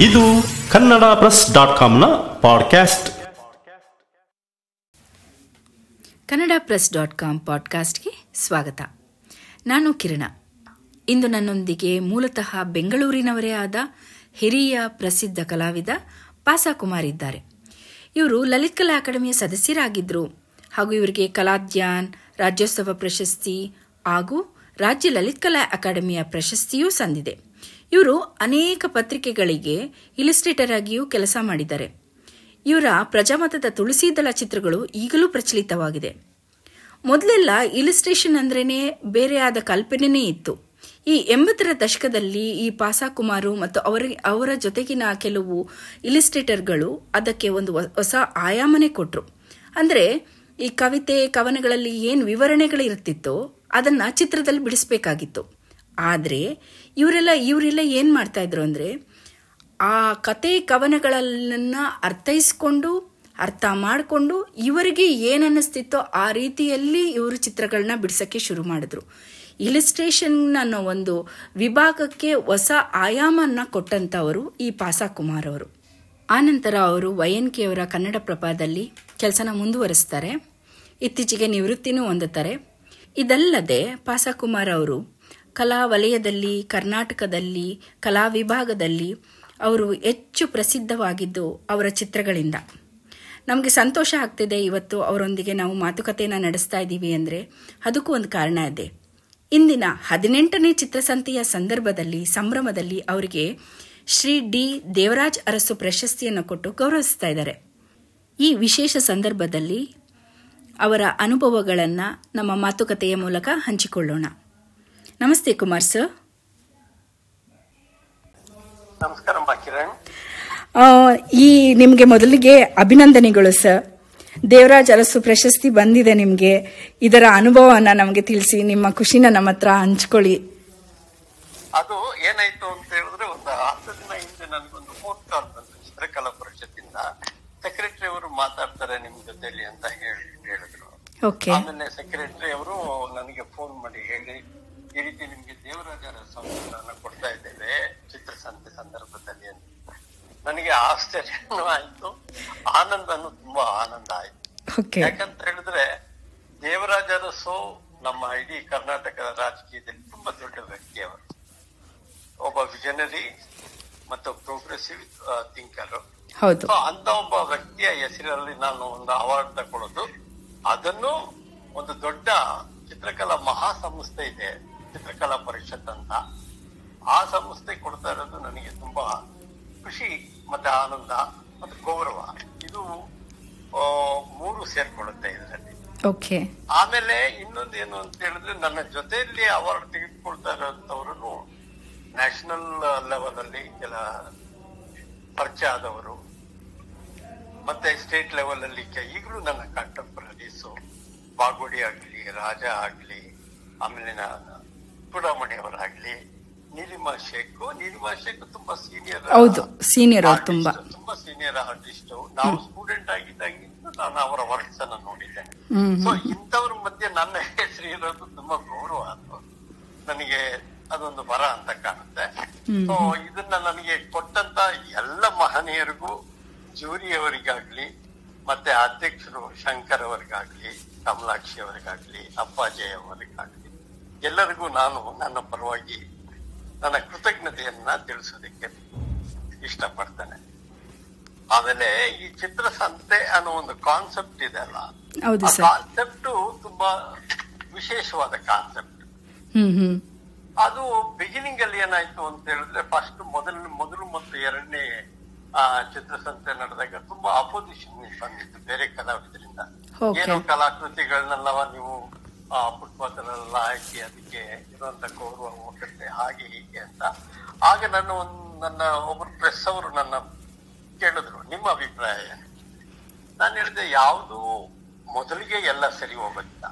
ಇದು Kannada press dot ಕಾಮ್ನ podcast. Kannada press dot com ಪಾಡ್ಕಾಸ್ಟ್ಗೆ ಸ್ವಾಗತ. ನಾನು ಕಿರಣ. ಇಂದು ನನ್ನೊಂದಿಗೆ ಮೂಲತಃ ಬೆಂಗಳೂರಿನವರೇ ಆದ ಹಿರಿಯ ಪ್ರಸಿದ್ಧ ಕಲಾವಿದ ಪಾಸಾಕುಮಾರ್ ಇದ್ದಾರೆ. ಇವರು ಲಲಿತ್ ಕಲಾ ಅಕಾಡೆಮಿಯ ಸದಸ್ಯರಾಗಿದ್ದರು ಹಾಗೂ ಇವರಿಗೆ ಕಲಾಧ್ಯಾನ್ ರಾಜ್ಯೋತ್ಸವ ಪ್ರಶಸ್ತಿ ಹಾಗೂ ರಾಜ್ಯ ಲಲಿತ್ ಕಲಾ ಅಕಾಡೆಮಿಯ ಪ್ರಶಸ್ತಿಯೂ ಸಂದಿದೆ. ಇವರು ಅನೇಕ ಪತ್ರಿಕೆಗಳಿಗೆ ಇಲಿಸ್ಟ್ರೇಟರ್ ಆಗಿಯೂ ಕೆಲಸ ಮಾಡಿದ್ದಾರೆ. ಇವರ ಪ್ರಜಾಮತದ ತುಳಸಿದಳ ಚಿತ್ರಗಳು ಈಗಲೂ ಪ್ರಚಲಿತವಾಗಿದೆ. ಮೊದಲೆಲ್ಲ ಇಲಿಸ್ಟ್ರೇಷನ್ ಅಂದ್ರೇನೆ ಬೇರೆಯಾದ ಕಲ್ಪನೆನೇ ಇತ್ತು. ಈ ಎಂಬತ್ತರ ದಶಕದಲ್ಲಿ ಈ ಪಾಸಾಕುಮಾರು ಮತ್ತು ಅವರ ಅವರ ಜೊತೆಗಿನ ಕೆಲವು ಇಲಿಸ್ಟ್ರೇಟರ್ಗಳು ಅದಕ್ಕೆ ಒಂದು ಹೊಸ ಆಯಾಮನೆ ಕೊಟ್ಟರು ಅಂದರೆ ಈ ಕವಿತೆ, ಕವನಗಳಲ್ಲಿ ಏನು ವಿವರಣೆಗಳಿರುತ್ತಿತ್ತೋ ಅದನ್ನು ಚಿತ್ರದಲ್ಲಿ ಬಿಡಿಸ್ಬೇಕಾಗಿತ್ತು. ಆದರೆ ಇವರೆಲ್ಲ ಇವರೆಲ್ಲ ಏನು ಮಾಡ್ತಾ ಅಂದರೆ ಆ ಕತೆ ಕವನಗಳನ್ನು ಅರ್ಥೈಸ್ಕೊಂಡು, ಅರ್ಥ ಮಾಡಿಕೊಂಡು ಇವರಿಗೆ ಏನನ್ನಿಸ್ತಿತ್ತೋ ಆ ರೀತಿಯಲ್ಲಿ ಇವರು ಚಿತ್ರಗಳನ್ನ ಬಿಡಿಸೋಕ್ಕೆ ಶುರು ಮಾಡಿದ್ರು. ಇಲಿಸ್ಟ್ರೇಷನ್ ಅನ್ನೋ ಒಂದು ವಿಭಾಗಕ್ಕೆ ಹೊಸ ಆಯಾಮನ್ನ ಕೊಟ್ಟಂಥವರು ಈ ಪಾಸಾಕುಮಾರ್ ಅವರು. ಆನಂತರ ಅವರು ವೈ ಎನ್ ಕೆ ಅವರ ಕನ್ನಡ ಪ್ರಭಾದಲ್ಲಿ ಕೆಲಸನ ಮುಂದುವರೆಸ್ತಾರೆ. ಇತ್ತೀಚೆಗೆ ನಿವೃತ್ತಿನೂ ಹೊಂದುತ್ತಾರೆ. ಇದಲ್ಲದೆ ಪಾಸಾಕುಮಾರ್ ಅವರು ಕಲಾ ವಲಯದಲ್ಲಿ, ಕರ್ನಾಟಕದಲ್ಲಿ, ಕಲಾ ವಿಭಾಗದಲ್ಲಿ ಅವರು ಹೆಚ್ಚು ಪ್ರಸಿದ್ಧವಾಗಿದ್ದು ಅವರ ಚಿತ್ರಗಳಿಂದ. ನಮಗೆ ಸಂತೋಷ ಆಗ್ತಿದೆ ಇವತ್ತು ಅವರೊಂದಿಗೆ ನಾವು ಮಾತುಕತೆಯನ್ನು ನಡೆಸ್ತಾ ಇದ್ದೀವಿ ಅಂದರೆ ಅದಕ್ಕೂ ಒಂದು ಕಾರಣ ಇದೆ. ಇಂದಿನ ಹದಿನೆಂಟನೇ ಚಿತ್ರಸಂತೆಯ ಸಂದರ್ಭದಲ್ಲಿ, ಸಂಭ್ರಮದಲ್ಲಿ ಅವರಿಗೆ ಶ್ರೀ ಡಿ ದೇವರಾಜ್ ಅರಸು ಪ್ರಶಸ್ತಿಯನ್ನು ಕೊಟ್ಟು ಗೌರವಿಸ್ತಾ ಇದ್ದಾರೆ. ಈ ವಿಶೇಷ ಸಂದರ್ಭದಲ್ಲಿ ಅವರ ಅನುಭವಗಳನ್ನು ನಮ್ಮ ಮಾತುಕತೆಯ ಮೂಲಕ ಹಂಚಿಕೊಳ್ಳೋಣ. ನಮಸ್ತೆ ಕುಮಾರ್ ಸರ್. ನಮಸ್ಕಾರ ಈ ನಿಮಗೆ ಮೊದಲಿಗೆ ಅಭಿನಂದನೆಗಳು ಸರ್. ದೇವರಾಜ್ ಅರಸು ಪ್ರಶಸ್ತಿ ಬಂದಿದೆ ನಿಮಗೆ. ಇದರ ಅನುಭವನ ನಮಗೆ ತಿಳಿಸಿ ನಿಮ್ಮ ಖುಷಿನ ನಮ್ಮ ಹತ್ರ ಹಂಚ್ಕೊಳ್ಳಿ. ಅದು ಏನಾಯ್ತು ಅಂತ ಹೇಳಿದ್ರೆ ಒಂದು ಹತ್ತು ದಿನ ಹಿಂದೆ ನನಗೊಂದು ಫೋನ್ ಕಾಲ್ ಬಂತು ಚಿತ್ರಕಲಾ ಪರಿಷತ್ತಿಂದ. ಸೆಕ್ರೆಟರಿ ಅವರು ಮಾತಾಡ್ತಾರೆ ನಿಮ್ ಜೊತೆಲಿ ಅಂತ ಹೇಳಿ ಹೇಳಿದ್ರು. ಓಕೆ ಆಮೇಲೆ ಸೆಕ್ರೆಟರಿ ಅವರು ನನಗೆ ಫೋನ್ ಮಾಡಿ ಹೇಳಿ ಈ ರೀತಿ ನಿಮ್ಗೆ ದೇವರಾಜರ ಸಂಸ್ಥೆಗಳನ್ನ ಕೊಡ್ತಾ ಇದ್ದೇವೆ ಚಿತ್ರಸಂತೆ ಸಂದರ್ಭದಲ್ಲಿ ಅಂತ. ನನಗೆ ಆಶ್ಚರ್ಯನೂ ಆಯ್ತು ಆನಂದನೂ ತುಂಬಾ ಆನಂದ ಆಯ್ತು. ಯಾಕಂತ ಹೇಳಿದ್ರೆ ದೇವರಾಜರ ಸೋ ನಮ್ಮ ಇಡೀ ಕರ್ನಾಟಕದ ರಾಜಕೀಯದಲ್ಲಿ ತುಂಬಾ ದೊಡ್ಡ ವ್ಯಕ್ತಿ ಅವರು. ಒಬ್ಬ ವಿಜನರಿ ಮತ್ತು ಪ್ರೋಗ್ರೆಸಿವ್ ಥಿಂಕರ್ ಅಂತ ಒಬ್ಬ ವ್ಯಕ್ತಿಯ ಹೆಸರಲ್ಲಿ ನಾನು ಒಂದು ಅವಾರ್ಡ್ ತಗೊಳ್ಳೋದು ಅದನ್ನು ಒಂದು ದೊಡ್ಡ ಚಿತ್ರಕಲಾ ಮಹಾಸಂಸ್ಥೆ ಇದೆ. ಚಿತ್ರಕಲಾ ಪರಿಷತ್ ಅಂತ. ಆ ಸಂಸ್ಥೆ ಕೊಡ್ತಾ ಇರೋದು ನನಗೆ ತುಂಬಾ ಖುಷಿ ಮತ್ತೆ ಆನಂದ ಮತ್ತು ಗೌರವ. ಇದು ಮೂರು ಸೇರ್ಕೊಳ್ಳುತ್ತೆ ಇದರಲ್ಲಿ. ಓಕೆ. ಆಮೇಲೆ ಇನ್ನೊಂದು ಏನು ಅಂತ ಹೇಳಿದ್ರೆ ನನ್ನ ಜೊತೆಯಲ್ಲಿ ಅವಾರ್ಡ್ ತೆಗೆದುಕೊಳ್ತಾ ಇರೋಂಥವ್ರು ನ್ಯಾಷನಲ್ ಲೆವೆಲ್ ಅಲ್ಲಿ ಕೆಲ ಪರಿಚಯ ಆದವರು ಮತ್ತೆ ಸ್ಟೇಟ್ ಲೆವೆಲ್ ಅಲ್ಲಿ ಈಗಲೂ ನನ್ನ ಕಂಟೆಂಪ್ರರೀಸು ಬಾಗೋಡಿ ಆಗ್ಲಿ ರಾಜ ಆಗ್ಲಿ ಆಮೇಲೆ ಚೂಡಾಮಣಿ ಅವರಾಗ್ಲಿ ನೀಲಿಮಾ ಶೇಖು ನೀಲಿಮಾ ಶೇಖ್ ತುಂಬಾ ಸೀನಿಯರ್ ಹೌದು ಸೀನಿಯರ್ ಅವ್ರು ತುಂಬಾ. ತುಂಬಾ ಸೀನಿಯರ್ ಆರ್ಟಿಸ್ಟ್ ನಾವು ಸ್ಟೂಡೆಂಟ್ ಆಗಿದ್ದಾಗಿಂದ ನಾನು ಅವರ ವರ್ಕ್ಸ್ ಅನ್ನ ನೋಡಿದ್ದೇನೆ. ಹ್ಮ್ ಸೊ ಇಂಥವ್ರ ಮಧ್ಯೆ ನನ್ನ ಹೆಸರು ಇರೋದು ತುಂಬಾ ಗೌರವ ಅದು. ನನಗೆ ಅದೊಂದು ಬರ ಅಂತ ಕಾಣುತ್ತೆ. ಸೊ ಇದನ್ನ ನನಗೆ ಕೊಟ್ಟಂತ ಎಲ್ಲ ಮಹನೀಯರಿಗೂ ಜೂರಿಯವರಿಗಾಗ್ಲಿ ಮತ್ತೆ ಅಧ್ಯಕ್ಷರು ಶಂಕರ್ ಅವರಿಗಾಗ್ಲಿ ಕಮಲಾಕ್ಷಿ ಅವರಿಗಾಗ್ಲಿ ಅಪ್ಪಾಜಯ ಅವರಿಗಾಗ್ಲಿ ಎಲ್ಲರಿಗೂ ನಾನು ನನ್ನ ಪರವಾಗಿ ನನ್ನ ಕೃತಜ್ಞತೆಯನ್ನ ತಿಳಿಸೋದಕ್ಕೆ ಇಷ್ಟಪಡ್ತೇನೆ. ಆಮೇಲೆ ಈ ಚಿತ್ರಸಂತೆ ಅನ್ನೋ ಒಂದು ಕಾನ್ಸೆಪ್ಟ್ ಇದೆ ಅಲ್ಲ? ಕಾನ್ಸೆಪ್ಟ್ ತುಂಬಾ ವಿಶೇಷವಾದ ಕಾನ್ಸೆಪ್ಟ್ ಅದು ಬಿಗಿನಿಂಗ್ ಅಲ್ಲಿ ಏನಾಯ್ತು ಅಂತ ಹೇಳಿದ್ರೆ ಫಸ್ಟ್ ಮೊದಲ ಮೊದಲು ಮತ್ತು ಎರಡನೇ ಆ, ಚಿತ್ರಸಂತೆ ನಡೆದಾಗ ತುಂಬಾ ಅಪೋಸಿಷನ್ ಬಂದಿತ್ತು ಬೇರೆ ಕಲಾವಿದರಿಂದ. ಏನು ಕಲಾಕೃತಿಗಳನ್ನೆಲ್ಲವ ನೀವು ಆ, ಪುಷ್ಪದಲ್ಲೆಲ್ಲ ಹಾಕಿ ಅದಕ್ಕೆ ಇರುವಂತ ಗೌರವ ಹೋಗುತ್ತೆ. ಹಾಗೆ ಹೀಗೆ ಅಂತ. ಆಗ ನನ್ನ ಒಂದು ನನ್ನ ಒಬ್ರು ಪ್ರೆಸ್ ಅವರು ನನ್ನ ಕೇಳಿದ್ರು ನಿಮ್ಮ ಅಭಿಪ್ರಾಯ ನಾನು ಹೇಳಿದೆ ಯಾವುದು? ಮೊದಲಿಗೆ ಎಲ್ಲ ಸರಿ ಹೋಗೋದಿಲ್ಲ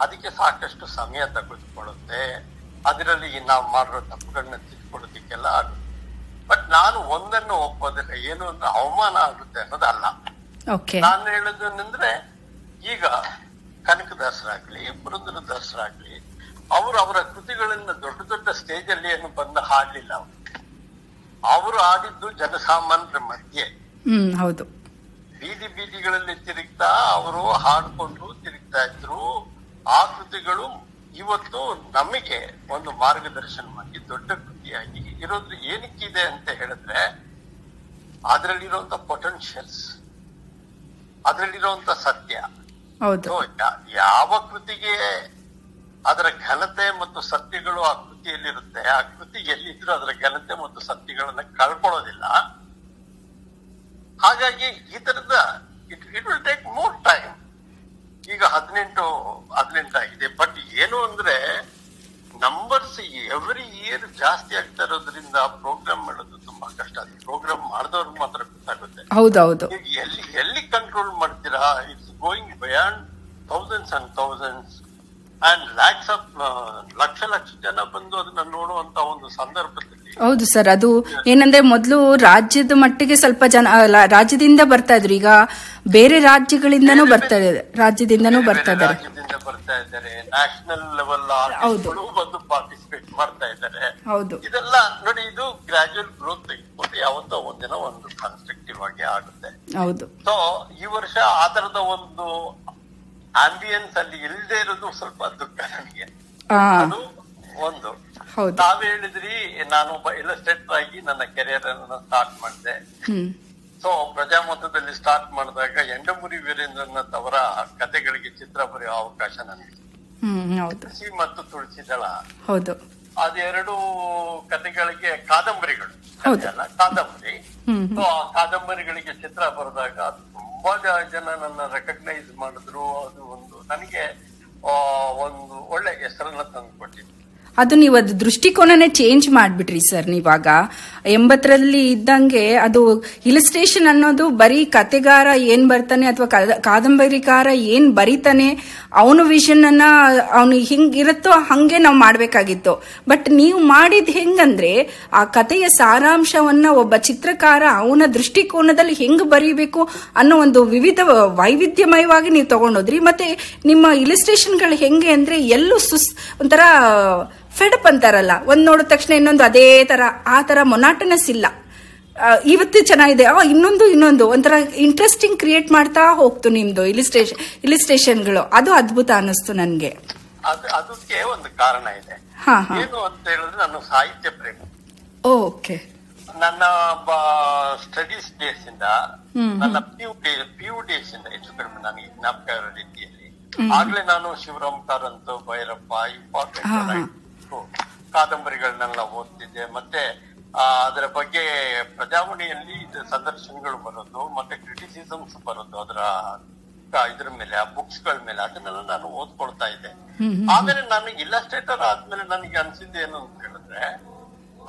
ಅದಕ್ಕೆ ಸಾಕಷ್ಟು ಸಮಯ ತಗೊಳ್ಕೊಳ್ಳುತ್ತೆ ಅದರಲ್ಲಿ ನಾವು ಮಾಡಿರೋ ತಪ್ಪುಗಳನ್ನ ತಿಳ್ಕೊಳ್ಳೋದಿಕ್ಕೆಲ್ಲ ಆಗುತ್ತೆ. ಬಟ್ ನಾನು ಒಂದನ್ನು ಒಪ್ಪೋದಿಲ್ಲ. ಏನು ಅಂದ್ರೆ ಅವಮಾನ ಆಗುತ್ತೆ ಅನ್ನೋದಲ್ಲ. ನಾನು ಹೇಳೋದೇನೆಂದ್ರೆ ಈಗ ಕನಕದಾಸರಾಗ್ಲಿ ಪುರಂದರದಾಸರಾಗ್ಲಿ ಅವರು ಅವರ ಕೃತಿಗಳನ್ನ ದೊಡ್ಡ ದೊಡ್ಡ ಸ್ಟೇಜ್ ಅಲ್ಲಿ ಏನು ಬಂದು ಹಾಡ್ಲಿಲ್ಲ ಅವರು. ಅವರು ಆಡಿದ್ದು ಜನಸಾಮಾನ್ಯರ ಮಧ್ಯೆ. ಹೌದು. ಬೀದಿ ಬೀದಿಗಳಲ್ಲಿ ತಿರುಗ್ತಾ ಅವರು ಹಾಡ್ಕೊಂಡು ತಿರುಗ್ತಾ ಇದ್ರು. ಆ ಕೃತಿಗಳು ಇವತ್ತು ನಮಗೆ ಒಂದು ಮಾರ್ಗದರ್ಶನವಾಗಿ ದೊಡ್ಡ ಕೃತಿಯಾಗಿ ಇರೋದು ಏನಕ್ಕಿದೆ ಅಂತ ಹೇಳಿದ್ರೆ ಅದರಲ್ಲಿರುವಂತ ಪೊಟೆನ್ಶಿಯಲ್ಸ್ ಅದರಲ್ಲಿರುವಂತ ಸತ್ಯ. ಹೌದು. ಯಾವ ಕೃತಿಗೆ ಅದರ ಘನತೆ ಮತ್ತು ಸತ್ಯಗಳು ಆ ಕೃತಿಯಲ್ಲಿರುತ್ತೆ ಆ ಕೃತಿ ಎಲ್ಲಿದ್ರು ಅದರ ಘನತೆ ಮತ್ತು ಸತ್ಯಗಳನ್ನ ಕಳ್ಕೊಳ್ಳೋದಿಲ್ಲ. ಹಾಗಾಗಿ ಈ ತರದ it it will take more time ಈಗ ಹದಿನೆಂಟು ಹದಿನೆಂಟಾಗಿದೆ ಬಟ್ ಏನು ಅಂದ್ರೆ ನಂಬರ್ಸ್ ಎವ್ರಿ ಇಯರ್ ಜಾಸ್ತಿ ಆಗ್ತಾ ಇರೋದ್ರಿಂದ ಪ್ರೋಗ್ರಾಮ್ ಮಾಡೋದು ತುಂಬಾ ಕಷ್ಟ. ಅದು ಪ್ರೋಗ್ರಾಮ್ ಮಾಡಿದವ್ರಿಗೆ ಮಾತ್ರ ಗೊತ್ತಾಗುತ್ತೆ. ಎಲ್ಲಿ ಎಲ್ಲಿ ಕಂಟ್ರೋಲ್ ಮಾಡ್ತೀರಾ? Going beyond thousands and thousands and lakhs of lakh ಲಕ್ಷ ಜನ ಬಂದು ಅದನ್ನ ನೋಡುವಂತ ಒಂದು ಸಂದರ್ಭದಲ್ಲಿ ಹೌದು ಸರ್ ಅದು ಏನಂದ್ರೆ ಮೊದಲು ರಾಜ್ಯದ ಮಟ್ಟಿಗೆ ಸ್ವಲ್ಪ ಜನ ರಾಜ್ಯದಿಂದ ಬರ್ತಾ ಇದ್ರು. ಈಗ ಬೇರೆ ರಾಜ್ಯಗಳಿಂದನೂ ಬರ್ತಾ ಇದೆ ರಾಜ್ಯದಿಂದನೂ ಬರ್ತಾ ಇದ್ದಾರೆ. ರಾಜ್ಯದಿಂದ ಬರ್ತಾ ಇದ್ದಾರೆ. ನ್ಯಾಷನಲ್ ಲೆವೆಲ್ ಹೌದು. ಬಂದು ಪಾರ್ಟಿಸಿಪೇಟ್ ಮಾಡ್ತಾ ಇದ್ದಾರೆ. ಹೌದು. ಇದೆಲ್ಲ ನೋಡಿ ಇದು ಗ್ರಾಜುವಲ್ ಗ್ರೋತ್ ಯಾವತ್ತೋ ಒಂದಿನ ಒಂದು ಕನ್ಸ್ಟ್ರಕ್ಟಿವ್ ಆಗಿ ಆಗುತ್ತೆ. ಹೌದು. ಸೊ ಈ ವರ್ಷ ಆ ತರದ ಒಂದು ಆಂಬಿಯನ್ಸ್ ಅಲ್ಲಿ ಇಲ್ಲದೆ ಇರೋದು ಸ್ವಲ್ಪ ದುಃಖ ನನಗೆ ಅದು ಒಂದು. ತಾವ್ ಹೇಳಿದ್ರಿ ನಾನು ಒಬ್ಬ ಇಲಸ್ಟ್ರೇಟರ್ ಆಗಿ ನನ್ನ ಕೆರಿಯರ್ ಅನ್ನು ಸ್ಟಾರ್ಟ್ ಮಾಡಿದೆ. ಸೊ ಪ್ರಜಾಮತದಲ್ಲಿ ಸ್ಟಾರ್ಟ್ ಮಾಡಿದಾಗ ಎಂಡಮುರಿ ವೀರೇಂದ್ರನಾಥ್ ಅವರ ಕಥೆಗಳಿಗೆ ಚಿತ್ರ ಬರೆಯುವ ಅವಕಾಶ ನನಗೆ ತುಳಸಿ ಮತ್ತು ತುಳಸಿದಳ ಹೌದು. ಅದೆರಡು ಕಥೆಗಳಿಗೆ ಕಾದಂಬರಿಗಳು. ಅಲ್ಲ ಕಾದಂಬರಿ. ಆ ಕಾದಂಬರಿಗಳಿಗೆ ಚಿತ್ರ ಬರೆದಾಗ ತುಂಬಾ ಜನ ನನ್ನ ರೆಕಗ್ನೈಸ್ ಮಾಡಿದ್ರು. ಅದು ಒಂದು ನನಗೆ ಆ, ಒಂದು ಒಳ್ಳೆ ಹೆಸರನ್ನ ತಂದು ಕೊಟ್ಟಿತ್ತು ಅದು ನೀವು ಅದು ದೃಷ್ಟಿಕೋನನೇ ಚೇಂಜ್ ಮಾಡಿಬಿಟ್ರಿ ಸರ್ ನೀವಾಗ. ಎಂಬತ್ತರಲ್ಲಿ ಇದ್ದಂಗೆ ಅದು ಇಲಿಸ್ಟ್ರೇಷನ್ ಅನ್ನೋದು ಬರೀ ಕತೆಗಾರ ಏನ್ ಬರ್ತಾನೆ ಅಥವಾ ಕಾದಂಬರಿಕಾರ ಏನ್ ಬರೀತಾನೆ, ಅವನ ವಿಷನ್ ಅನ್ನ, ಅವನು ಹಿಂಗಿರುತ್ತೋ ಹಂಗೆ ನಾವು ಮಾಡಬೇಕಾಗಿತ್ತು. ಬಟ್ ನೀವು ಮಾಡಿದ್ ಹೆಂಗಂದ್ರೆ, ಆ ಕತೆಯ ಸಾರಾಂಶವನ್ನ ಒಬ್ಬ ಚಿತ್ರಕಾರ ಅವನ ದೃಷ್ಟಿಕೋನದಲ್ಲಿ ಹೆಂಗ್ ಬರೀಬೇಕು ಅನ್ನೋ ಒಂದು ವಿವಿಧ ವೈವಿಧ್ಯಮಯವಾಗಿ ನೀವು ತಗೊಂಡೋದ್ರಿ. ಮತ್ತೆ ನಿಮ್ಮ ಇಲಿಸ್ಟ್ರೇಷನ್ಗಳು ಹೆಂಗೆ ಅಂದ್ರೆ ಎಲ್ಲೂ ಸುಸ್, ಒಂಥರ ಫೆಡಪ್ ಅಂತಾರಲ್ಲ ಒಂದ್ ನೋಡಿದ ತಕ್ಷಣ ಇನ್ನೊಂದು ಅದೇ ತರ ಆ ತರ ಮೊನಾಟನಸ್ ಇಲ್ಲ. ಇವತ್ತು ಚೆನ್ನಾಗಿದೆ ಆ ಇನ್ನೊಂದು ಇನ್ನೊಂದು ಒಂಥರ ಇಂಟ್ರೆಸ್ಟಿಂಗ್ ಕ್ರಿಯೇಟ್ ಮಾಡ್ತಾ ಹೋಗ್ತು ನಿಮ್ದು ಇಲಿಸ್ಟ್ರೇಷನ್ ಇಲಿಸ್ಟ್ರೇಷನ್ಗಳು ಅದು ಅದ್ಭುತ ಅನ್ನಿಸ್ತು ನನಗೆ. ಅದು ಅದಕ್ಕೆ ಒಂದು ಕಾರಣ ಇದೆ. ಏನು ಅಂತ ಹೇಳಿದ್ರೆ ನಾನು ಸಾಹಿತ್ಯ ಪ್ರೇಮಿ. ಓಕೆ. ನನ್ನ ಸ್ಟಡೀಸ್ ಡೇಸ್ ಇಂದ ನನ್ನ ಪಿಯು ಪಿ ಯು ಡೇಸ್ ಇಂದ ಹೆಚ್ಚು ಕಡಿಮೆ ನನಗೆ ಜ್ಞಾಪಕ ರೀತಿಯಲ್ಲಿ. ಆಗ್ಲೇ ನಾನು ಶಿವರಾಮ್ ಕಾರಂತ್ ಭೈರಪ್ಪ ಇಂಪಾರ್ಟೆಂಟ್ ಹಾ. ಕಾದಂಬರಿಗಳನ್ನೆಲ್ಲ ಓದ್ತಿದ್ದೆ. ಮತ್ತೆ ಆ, ಅದರ ಬಗ್ಗೆ ಪ್ರಜಾವಣಿಯಲ್ಲಿ ಸಂದರ್ಶನಗಳು ಬರೋದು ಮತ್ತೆ ಕ್ರಿಟಿಸಿಸಮ್ಸ್ ಬರೋದು ಅದರ ಇದ್ರ ಮೇಲೆ ಆ ಬುಕ್ಸ್ಗಳ ಮೇಲೆ ಅದನ್ನೆಲ್ಲ ನಾನು ಓದ್ಕೊಳ್ತಾ ಇದ್ದೆ. ಆಮೇಲೆ ನಾನು ಇಲ್ಲಸ್ಟ್ರೇಟರ್ ಆದ್ಮೇಲೆ ನನಗೆ ಅನ್ಸಿದ್ದು ಏನು ಅಂತ ಹೇಳಿದ್ರೆ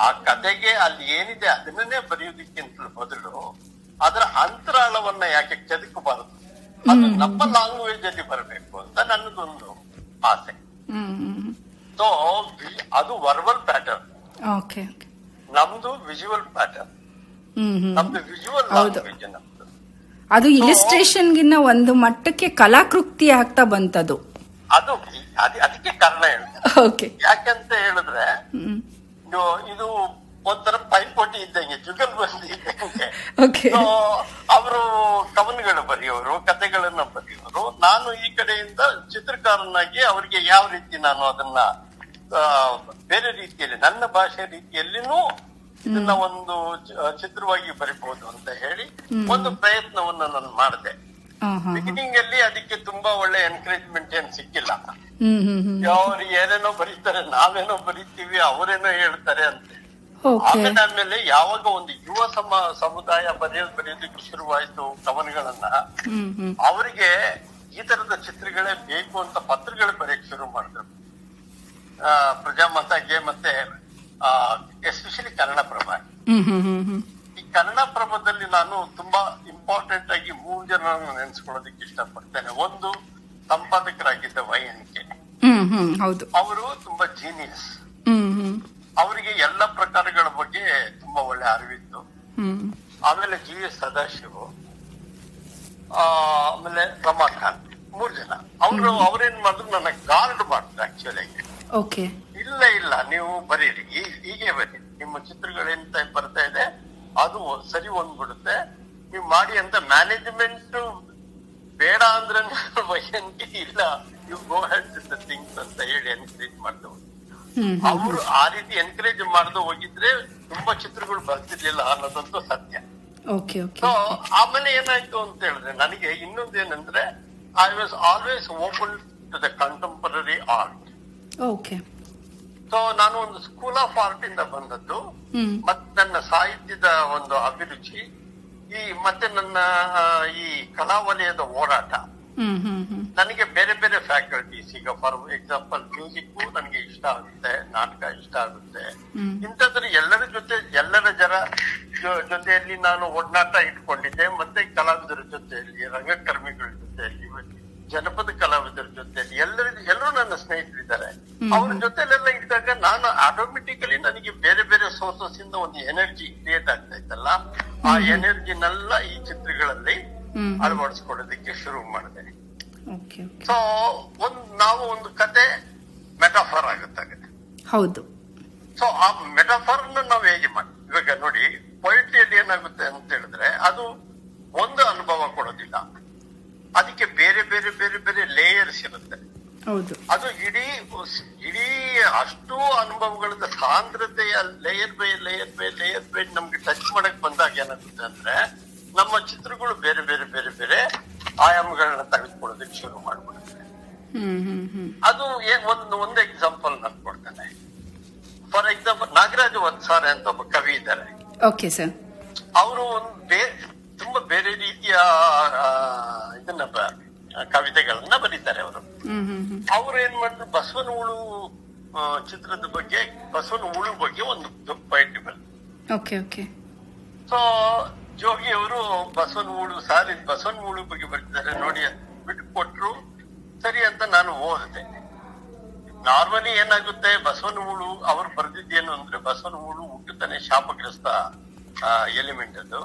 ಆ ಕತೆಗೆ ಅಲ್ಲಿ ಏನಿದೆ ಅದನ್ನೇ ಬರೆಯೋದಕ್ಕಿಂತ ಬದಲು ಅದರ ಅಂತರಾಳವನ್ನ ಯಾಕೆ ಚದುಕಬಾರದು? ಅದು ನಮ್ಮ ಲ್ಯಾಂಗ್ವೇಜ್ ಅಲ್ಲಿ ಬರಬೇಕು ಅಂತ ನನ್ನದೊಂದು ಆಸೆ. ಸೊ ಅದು ವರ್ಬಲ್ ಪ್ಯಾಟರ್ನ್ ಓಕೆ ನಮ್ದು ವಿಜುವಲ್ ಪ್ಯಾಟರ್ನ್ ನಮ್ದು ವಿಜುವಲ್ ಅದು ಲ್ಯಾಂಗ್ವೇಜ್ ಗಿನ್ನ ಒಂದು ಮಟ್ಟಕ್ಕೆ ಕಲಾಕೃತಿ ಆಗ್ತಾ ಬಂತದು. ಅದು ಅದ್- ಅದಕ್ಕೆ ಕಾರಣ ಓಕೆ ಯಾಕಂತ ಹೇಳಿದ್ರೆ ಇದು ಒಂಥರ ಪೈಪೋಟಿ ಇದ್ದಂಗೆ ಜುಗಲ್ಬಂದಿ ಇದ್ದಂಗೆ. ಅವರು ಕವನಗಳು ಬರೆಯೋರು ಕಥೆಗಳನ್ನ ಬರೆಯೋರು. ನಾನು ಈ ಕಡೆಯಿಂದ ಚಿತ್ರಕಾರನಾಗಿ ಅವರಿಗೆ ಯಾವ ರೀತಿ ನಾನು ಅದನ್ನ ಬೇರೆ ರೀತಿಯಲ್ಲಿ ನನ್ನ ಭಾಷೆ ರೀತಿಯಲ್ಲಿನೂ ಇದನ್ನ ಒಂದು ಚಿತ್ರವಾಗಿ ಬರಿಬಹುದು ಅಂತ ಹೇಳಿ ಒಂದು ಪ್ರಯತ್ನವನ್ನ ನಾನು ಮಾಡಿದೆ. ಬಿಗಿನಿಂಗ್ ಅಲ್ಲಿ ಅದಕ್ಕೆ ತುಂಬಾ ಒಳ್ಳೆ ಎನ್ಕರೇಜ್ಮೆಂಟ್ ಏನ್ ಸಿಕ್ಕಿಲ್ಲ. ಅವ್ರು ಏನೇನೋ ಬರೀತಾರೆ ನಾವೇನೋ ಬರೀತೀವಿ ಅವರೇನೋ ಹೇಳ್ತಾರೆ ಅಂತ. ಆಮೇಲೆ ಆಮೇಲೆ ಯಾವಾಗ ಒಂದು ಯುವ ಸಮ ಸಮುದಾಯ ಬರೆಯೋದು ಬರೆಯೋದಕ್ಕೆ ಶುರುವಾಯ್ತು ಕವನಗಳನ್ನ ಅವರಿಗೆ ಈ ತರದ ಚಿತ್ರಗಳೇ ಬೇಕು ಅಂತ ಪತ್ರಗಳು ಬರೆಯಕ್ ಶುರು ಮಾಡಿದ್ರು. ಆ, ಪ್ರಜಾಮತಗೆ ಮತ್ತೆ ಎಸ್ಪೆಷಲಿ ಕನ್ನಡ ಪ್ರಭ. ಹ್ಮ್ ಹ್ಮ್ ಹ್ಮ್ ಹ್ಮ್. ಈ ಕನ್ನಡ ಪ್ರಭದಲ್ಲಿ ನಾನು ತುಂಬಾ ಇಂಪಾರ್ಟೆಂಟ್ ಆಗಿ ಮೂರು ಜನರನ್ನು ನೆನೆಸ್ಕೊಳ್ಳೋದಕ್ಕೆ ಇಷ್ಟಪಡ್ತೇನೆ. ಒಂದು ಸಂಪಾದಕರಾಗಿದ್ದ ವೈ ಎನ್ ಕೆ. ಅವರು ತುಂಬಾ ಜೀನಿಯಸ್ ಅವರಿಗೆ ಎಲ್ಲ ಪ್ರಕಾರಗಳ ಬಗ್ಗೆ ತುಂಬಾ ಒಳ್ಳೆ ಅರಿವಿತ್ತು. ಆಮೇಲೆ ಜಿ ಎಸ್ ಸದಾಶಿವ ಆಮೇಲೆ ರಮಾಕಾಂತ್ ಮೂರ್ ಜನ. ಅವರು ಅವ್ರೇನ್ ಮಾಡಿದ್ರು ನನ್ನ ಗಾರ್ಡ್ ಮಾಡಿದ್ರು ಆಕ್ಚುಲಿ ಓಕೆ. ಇಲ್ಲ ಇಲ್ಲ ನೀವು ಬರೀರಿ. ಹೀಗೆ ಬರೀರಿ ನಿಮ್ಮ ಚಿತ್ರಗಳು ಚಿತ್ರಗಳೇಂತ ಬರ್ತಾ ಇದೆ ಅದು ಸರಿ ಹೊಂದ್ಬಿಡುತ್ತೆ ನೀವು ಮಾಡಿ ಅಂತ ಮ್ಯಾನೇಜ್ಮೆಂಟ್ ಬೇಡ ಅಂದ್ರೆ ಇಲ್ಲ. You go hand the things ಅಂತ ಹೇಳಿ ಎನ್ಕರೇಜ್ ಹ್ಮ್ ಅವರು ಆ ರೀತಿ ಎನ್ಕರೇಜ್ ಮಾಡದೆ ಹೋಗಿದ್ರೆ ತುಂಬಾ ಚಿತ್ರಗಳು ಬರ್ತಿರ್ಲಿಲ್ಲ ಅನ್ನೋದಂತೂ ಸತ್ಯ. ಸೊ ಆಮೇಲೆ ಏನಾಯ್ತು ಅಂತ ಹೇಳಿದ್ರೆ ನನಗೆ ಇನ್ನೊಂದು ಏನಂದ್ರೆ I was always open to the contemporary art okay so ನಾನು ಒಂದು ಸ್ಕೂಲ್ ಆಫ್ ಆರ್ಟ್ ಇಂದ ಬಂದದ್ದು. ಮತ್ತೆ ನನ್ನ ಸಾಹಿತ್ಯದ ಒಂದು ಅಭಿರುಚಿ ಈ ಮತ್ತೆ ನನ್ನ ಈ ಕಲಾ ವಲಯದ ಹ್ಮ್ ನನಗೆ ಬೇರೆ ಬೇರೆ ಫ್ಯಾಕಲ್ಟೀಸ್ ಈಗ ಫಾರ್ ಎಕ್ಸಾಂಪಲ್ ಮ್ಯೂಸಿಕ್ ನನಗೆ ಇಷ್ಟ ಆಗುತ್ತೆ ನಾಟಕ ಇಷ್ಟ ಆಗುತ್ತೆ. ಇಂಥದ್ರ ಎಲ್ಲರ ಜೊತೆ ಎಲ್ಲರ ಜನ ಜೊತೆಯಲ್ಲಿ ನಾನು ಒಡನಾಟ ಇಟ್ಕೊಂಡಿದ್ದೆ ಮತ್ತೆ ಕಲಾವಿದರ ಜೊತೆಯಲ್ಲಿ ರಂಗಕರ್ಮಿಗಳ ಜೊತೆಯಲ್ಲಿ ಜನಪದ ಕಲಾವಿದರ ಜೊತೆಯಲ್ಲಿ ಎಲ್ಲರ ಎಲ್ಲರೂ ನನ್ನ ಸ್ನೇಹಿತರಿದ್ದಾರೆ ಅವ್ರ ಜೊತೆಲೆಲ್ಲ ಇದ್ದಾಗ ನಾನು ಆಟೋಮೆಟಿಕಲಿ ನನಗೆ ಬೇರೆ ಬೇರೆ ಸೋರ್ಸಸ್ ಇಂದ ಒಂದು ಎನರ್ಜಿ ಕ್ರಿಯೇಟ್ ಆಗ್ತಾ ಇತ್ತಲ್ಲ ಆ ಎನರ್ಜಿನೆಲ್ಲ ಈ ಚಿತ್ರಗಳಲ್ಲಿ. ಅಳವಡಿಸ್ಕೊಳ್ಳೋದಕ್ಕೆ ಶುರು ಮಾಡಿದೆ. ಸೊ ಒಂದ್ ನಾವು ಒಂದು ಕತೆ ಮೆಟಾಫರ್ ಆಗುತ್ತೆ ಹೌದು. ಸೊ ಆ ಮೆಟಾಫರ್ ನಾವು ಹೇಗೆ ಮಾಡಿ ಇವಾಗ ನೋಡಿ ಪೊಯಿಟ್ರಿಯಲ್ಲಿ ಏನಾಗುತ್ತೆ ಅಂತ ಹೇಳಿದ್ರೆ ಅದು ಒಂದು ಅನುಭವ ಕೊಡೋದಿಲ್ಲ. ಅದಕ್ಕೆ ಬೇರೆ ಬೇರೆ ಬೇರೆ ಬೇರೆ ಲೇಯರ್ಸ್ ಇರುತ್ತೆ. ಅದು ಇಡೀ ಇಡೀ ಅಷ್ಟು ಅನುಭವಗಳದ ಸಾಂದ್ರತೆಯ layer by layer by layer by ನಮ್ಗೆ ಟಚ್ ಮಾಡಕ್ ಬಂದಾಗ ಏನಾಗುತ್ತೆ ಅಂದ್ರೆ ನಮ್ಮ ಚಿತ್ರಗಳು ಬೇರೆ ಬೇರೆ ಬೇರೆ ಬೇರೆ ಆಯಾಮಗಳನ್ನ ತೆಗೆದುಕೊಳ್ಳೋದಕ್ಕೆ ಶುರು ಮಾಡ್ಬಿಡುತ್ತೆ. ಅದು ಏನ್ ಒಂದು ಒಂದು ಎಕ್ಸಾಂಪಲ್ ನಾನು ಕೊಡ್ತೇನೆ. ಫಾರ್ ಎಕ್ಸಾಂಪಲ್ ನಾಗರಾಜ ವತ್ಸಾರೆ ಅಂತ ಒಬ್ಬ ಕವಿ ಇದ್ದಾರೆ. ಓಕೆ ಸರ್ ಅವರು ಒಂದು ಬೇ ತುಂಬಾ ಬೇರೆ ರೀತಿಯ ಇದನ್ನ ಕವಿತೆಗಳನ್ನ ಬರೀತಾರೆ ಅವರು. ಅವ್ರು ಏನ್ ಮಾಡಿದ್ರು ಬಸವನ ಉಳು ಚಿತ್ರದ ಬಗ್ಗೆ ಬಸವನ ಉಳು ಬಗ್ಗೆ ಒಂದು ಪಾಯಿಂಟ್ ಬರ್ತದೆ ಓಕೆ ಓಕೆ ಸೊ ಜೋಗಿ ಅವರು ಬಸವನ ಮೂಳು ಸಾರಿ ಬಸವನ ಮೂಳು ಬಗ್ಗೆ ಬರ್ತಿದ್ದಾರೆ ನೋಡಿ ಅಂತ ಬಿಟ್ಟು ಕೊಟ್ರು ಸರಿ ಅಂತ ನಾನು ಓದಿದೆ. ನಾರ್ಮಲಿ ಏನಾಗುತ್ತೆ ಬಸವನ ಮೂಳು ಅವ್ರು ಬರ್ದಿದ್ದೇನು ಅಂದ್ರೆ ಬಸವನ ಮೂಳು ಹುಟ್ಟುತ್ತಾನೆ ಶಾಪಗ್ರಸ್ತ ಎಲಿಮೆಂಟ್ ಅದು.